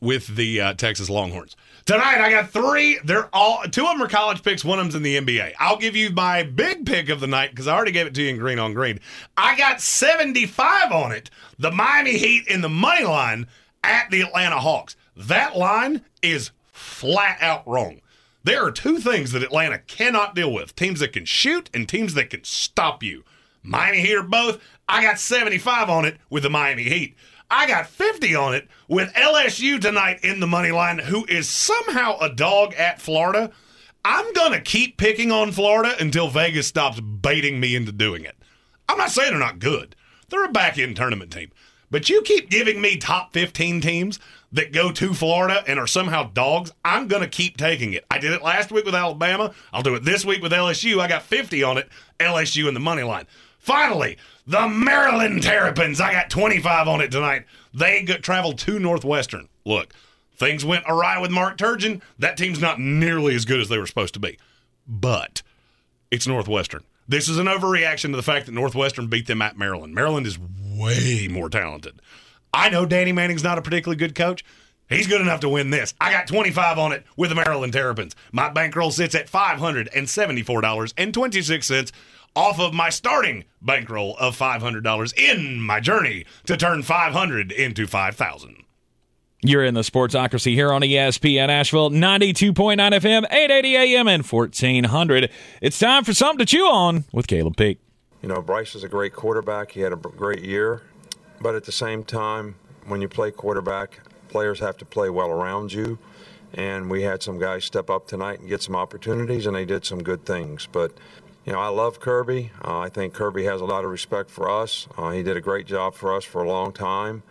with the uh, Texas Longhorns. Tonight, I got three. They're all two of them are college picks. One of them's in the NBA. I'll give you my big pick of the night because I already gave it to you in green on green. I got 75 on it. The Miami Heat in the money line at the Atlanta Hawks. That line is flat out wrong. There are two things that Atlanta cannot deal with teams that can shoot and teams that can stop you. Miami Heat are both. I got 75 on it with the Miami Heat. I got 50 on it with LSU tonight in the money line, who is somehow a dog at Florida. I'm going to keep picking on Florida until Vegas stops baiting me into doing it. I'm not saying they're not good. They're a back end tournament team. But you keep giving me top 15 teams that go to Florida and are somehow dogs. I'm going to keep taking it. I did it last week with Alabama. I'll do it this week with LSU. I got 50 on it. LSU in the money line. Finally, the Maryland Terrapins. I got 25 on it tonight. They got, traveled to Northwestern. Look, things went awry with Mark Turgeon. That team's not nearly as good as they were supposed to be. But it's Northwestern. This is an overreaction to the fact that Northwestern beat them at Maryland. Maryland is way more talented. I know Danny Manning's not a particularly good coach. He's good enough to win this. I got 25 on it with the Maryland Terrapins. My bankroll sits at $574.26 off of my starting bankroll of $500 in my journey to turn 500 into 5000. You're in the Sportsocracy here on ESPN Asheville, 92.9 FM, 880 AM, and 1400. It's time for something to chew on with Caleb Peak. You know, Bryce is a great quarterback. He had a great year. But at the same time, when you play quarterback, players have to play well around you. And we had some guys step up tonight and get some opportunities, and they did some good things. But, you know, I love Kirby. Uh, I think Kirby has a lot of respect for us. Uh, he did a great job for us for a long time.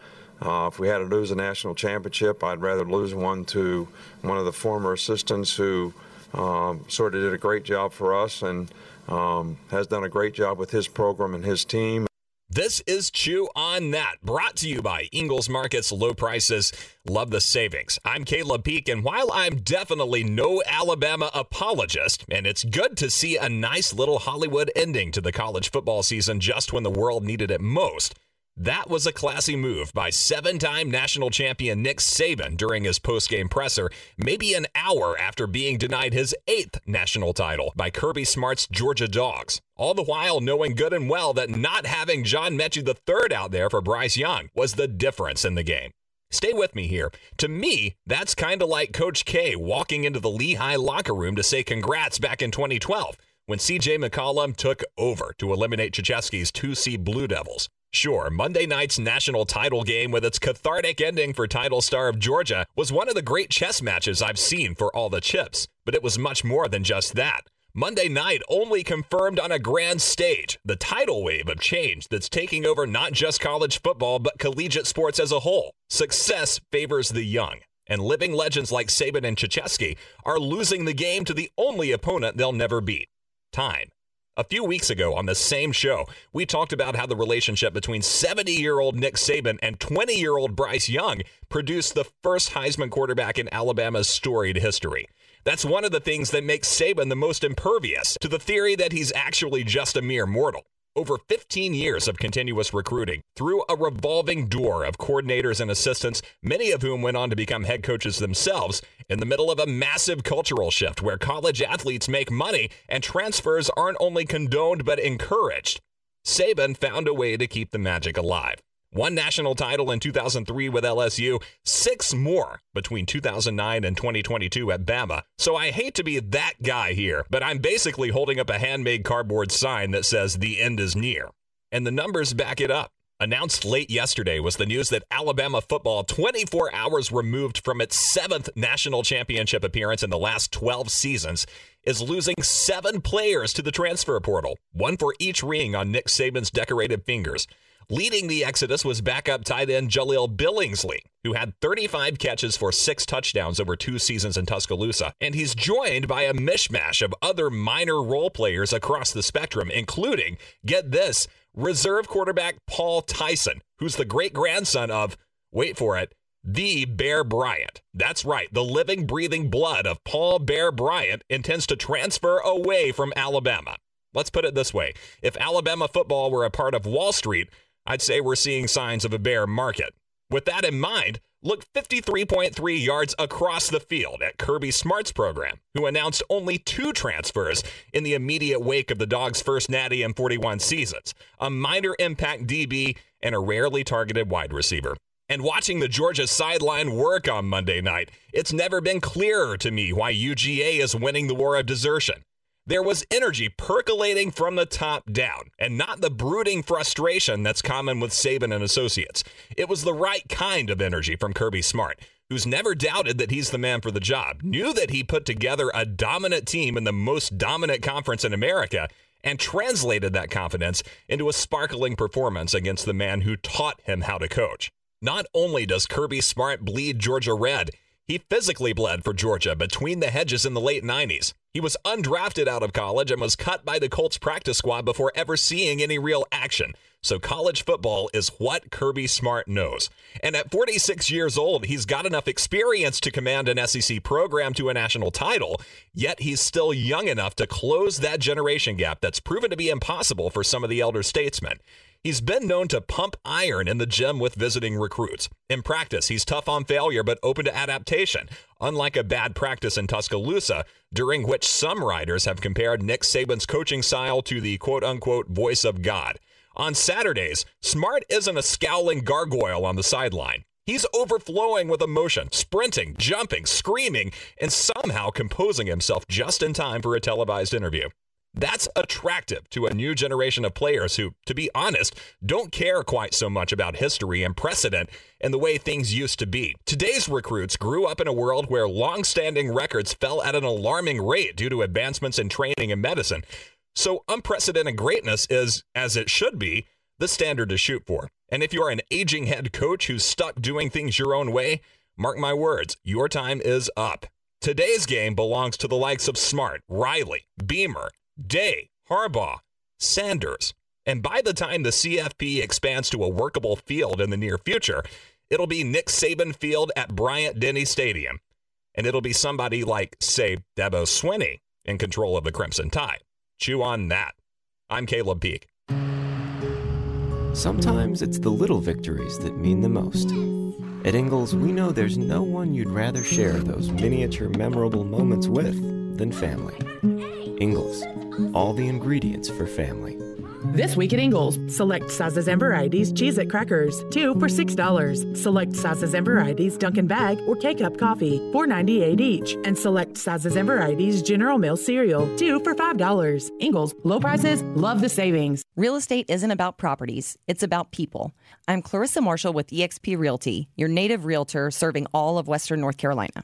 Uh, if we had to lose a national championship, I'd rather lose one to one of the former assistants who um, sort of did a great job for us and um, has done a great job with his program and his team. This is Chew on That, brought to you by Ingles Markets Low Prices. Love the savings. I'm Caleb Peek, and while I'm definitely no Alabama apologist, and it's good to see a nice little Hollywood ending to the college football season just when the world needed it most, that was a classy move by seven time national champion Nick Saban during his post-game presser, maybe an hour after being denied his eighth national title by Kirby Smart's Georgia Dogs. All the while knowing good and well that not having John Metchie III out there for Bryce Young was the difference in the game. Stay with me here. To me, that's kind of like Coach K walking into the Lehigh locker room to say congrats back in 2012 when CJ McCollum took over to eliminate Krzyzewski's 2C Blue Devils. Sure, Monday night's national title game with its cathartic ending for title star of Georgia was one of the great chess matches I've seen for all the chips, but it was much more than just that. Monday night only confirmed on a grand stage the tidal wave of change that's taking over not just college football, but collegiate sports as a whole. Success favors the young, and living legends like Saban and Krzyzewski are losing the game to the only opponent they'll never beat time. A few weeks ago on the same show, we talked about how the relationship between 70 year old Nick Saban and 20 year old Bryce Young produced the first Heisman quarterback in Alabama's storied history. That's one of the things that makes Saban the most impervious to the theory that he's actually just a mere mortal. Over 15 years of continuous recruiting through a revolving door of coordinators and assistants, many of whom went on to become head coaches themselves, in the middle of a massive cultural shift where college athletes make money and transfers aren't only condoned but encouraged. Saban found a way to keep the magic alive one national title in 2003 with LSU, six more between 2009 and 2022 at Bama. So I hate to be that guy here, but I'm basically holding up a handmade cardboard sign that says the end is near. And the numbers back it up. Announced late yesterday was the news that Alabama football, 24 hours removed from its seventh national championship appearance in the last 12 seasons, is losing seven players to the transfer portal, one for each ring on Nick Saban's decorated fingers. Leading the Exodus was backup tight end Jaleel Billingsley, who had 35 catches for six touchdowns over two seasons in Tuscaloosa. And he's joined by a mishmash of other minor role players across the spectrum, including, get this, reserve quarterback Paul Tyson, who's the great grandson of, wait for it, the Bear Bryant. That's right, the living, breathing blood of Paul Bear Bryant intends to transfer away from Alabama. Let's put it this way if Alabama football were a part of Wall Street, I'd say we're seeing signs of a bear market. With that in mind, look 53.3 yards across the field at Kirby Smart's program, who announced only two transfers in the immediate wake of the Dogs' first natty in 41 seasons a minor impact DB and a rarely targeted wide receiver. And watching the Georgia sideline work on Monday night, it's never been clearer to me why UGA is winning the war of desertion. There was energy percolating from the top down, and not the brooding frustration that's common with Saban and associates. It was the right kind of energy from Kirby Smart, who's never doubted that he's the man for the job, knew that he put together a dominant team in the most dominant conference in America, and translated that confidence into a sparkling performance against the man who taught him how to coach. Not only does Kirby Smart bleed Georgia red, he physically bled for Georgia between the hedges in the late 90s. He was undrafted out of college and was cut by the Colts practice squad before ever seeing any real action. So college football is what Kirby Smart knows. And at 46 years old, he's got enough experience to command an SEC program to a national title, yet he's still young enough to close that generation gap that's proven to be impossible for some of the elder statesmen. He's been known to pump iron in the gym with visiting recruits. In practice, he's tough on failure but open to adaptation, unlike a bad practice in Tuscaloosa, during which some writers have compared Nick Saban's coaching style to the quote unquote voice of God. On Saturdays, Smart isn't a scowling gargoyle on the sideline. He's overflowing with emotion, sprinting, jumping, screaming, and somehow composing himself just in time for a televised interview. That's attractive to a new generation of players who, to be honest, don't care quite so much about history and precedent and the way things used to be. Today's recruits grew up in a world where long-standing records fell at an alarming rate due to advancements in training and medicine. So unprecedented greatness is, as it should be, the standard to shoot for. And if you're an aging head coach who's stuck doing things your own way, mark my words, your time is up. Today's game belongs to the likes of Smart, Riley, Beamer, Day, Harbaugh, Sanders. And by the time the CFP expands to a workable field in the near future, it'll be Nick Saban Field at Bryant Denny Stadium. And it'll be somebody like, say, Dabo Swinney in control of the Crimson Tide. Chew on that. I'm Caleb Peak. Sometimes it's the little victories that mean the most. At Ingles, we know there's no one you'd rather share those miniature memorable moments with than family. Ingles, all the ingredients for family. This week at Ingles, select sizes and varieties Cheez It crackers, two for $6. Select sizes and varieties Dunkin' Bag or K Cup coffee, $4.98 each. And select sizes and varieties General Mills cereal, two for $5. Ingles, low prices, love the savings. Real estate isn't about properties, it's about people. I'm Clarissa Marshall with eXp Realty, your native realtor serving all of Western North Carolina.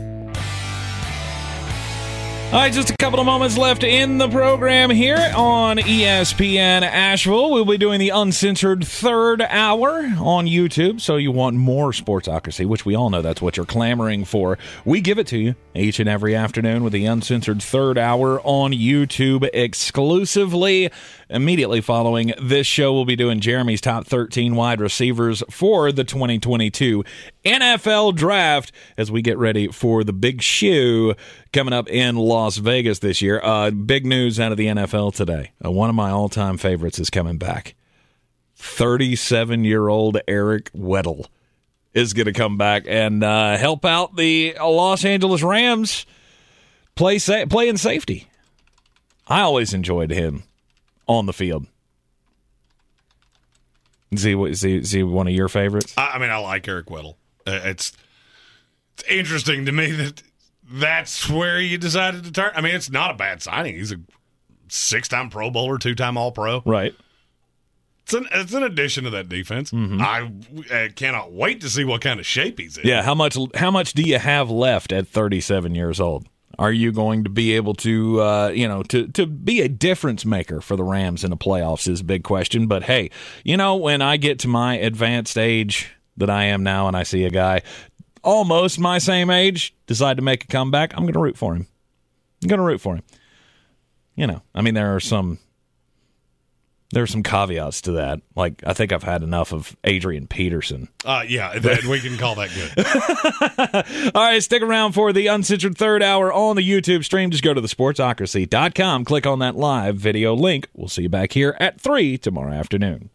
All right, just a couple of moments left in the program here on ESPN Asheville. We'll be doing the uncensored third hour on YouTube. So you want more sportsocracy, which we all know that's what you're clamoring for. We give it to you each and every afternoon with the uncensored third hour on YouTube exclusively. Immediately following this show, we'll be doing Jeremy's top 13 wide receivers for the 2022 NFL Draft as we get ready for the big shoe coming up in Las Vegas this year. Uh, big news out of the NFL today. Uh, one of my all time favorites is coming back. 37 year old Eric Weddle is going to come back and uh, help out the Los Angeles Rams play sa- playing safety. I always enjoyed him on the field. Is he, is he, is he one of your favorites? I, I mean, I like Eric Weddle. Uh, it's it's interesting to me that that's where you decided to turn. I mean, it's not a bad signing. He's a six-time Pro Bowler, two-time All-Pro. Right. It's an it's an addition to that defense. I uh, cannot wait to see what kind of shape he's in. Yeah, how much how much do you have left at 37 years old? Are you going to be able to, uh, you know, to to be a difference maker for the Rams in the playoffs is a big question. But hey, you know, when I get to my advanced age that I am now, and I see a guy almost my same age decide to make a comeback, I'm going to root for him. I'm going to root for him. You know, I mean, there are some there are some caveats to that. Like, I think I've had enough of Adrian Peterson. Uh, yeah, that, we can call that good. All right, stick around for the uncensored third hour on the YouTube stream. Just go to thesportsocracy.com, click on that live video link. We'll see you back here at 3 tomorrow afternoon.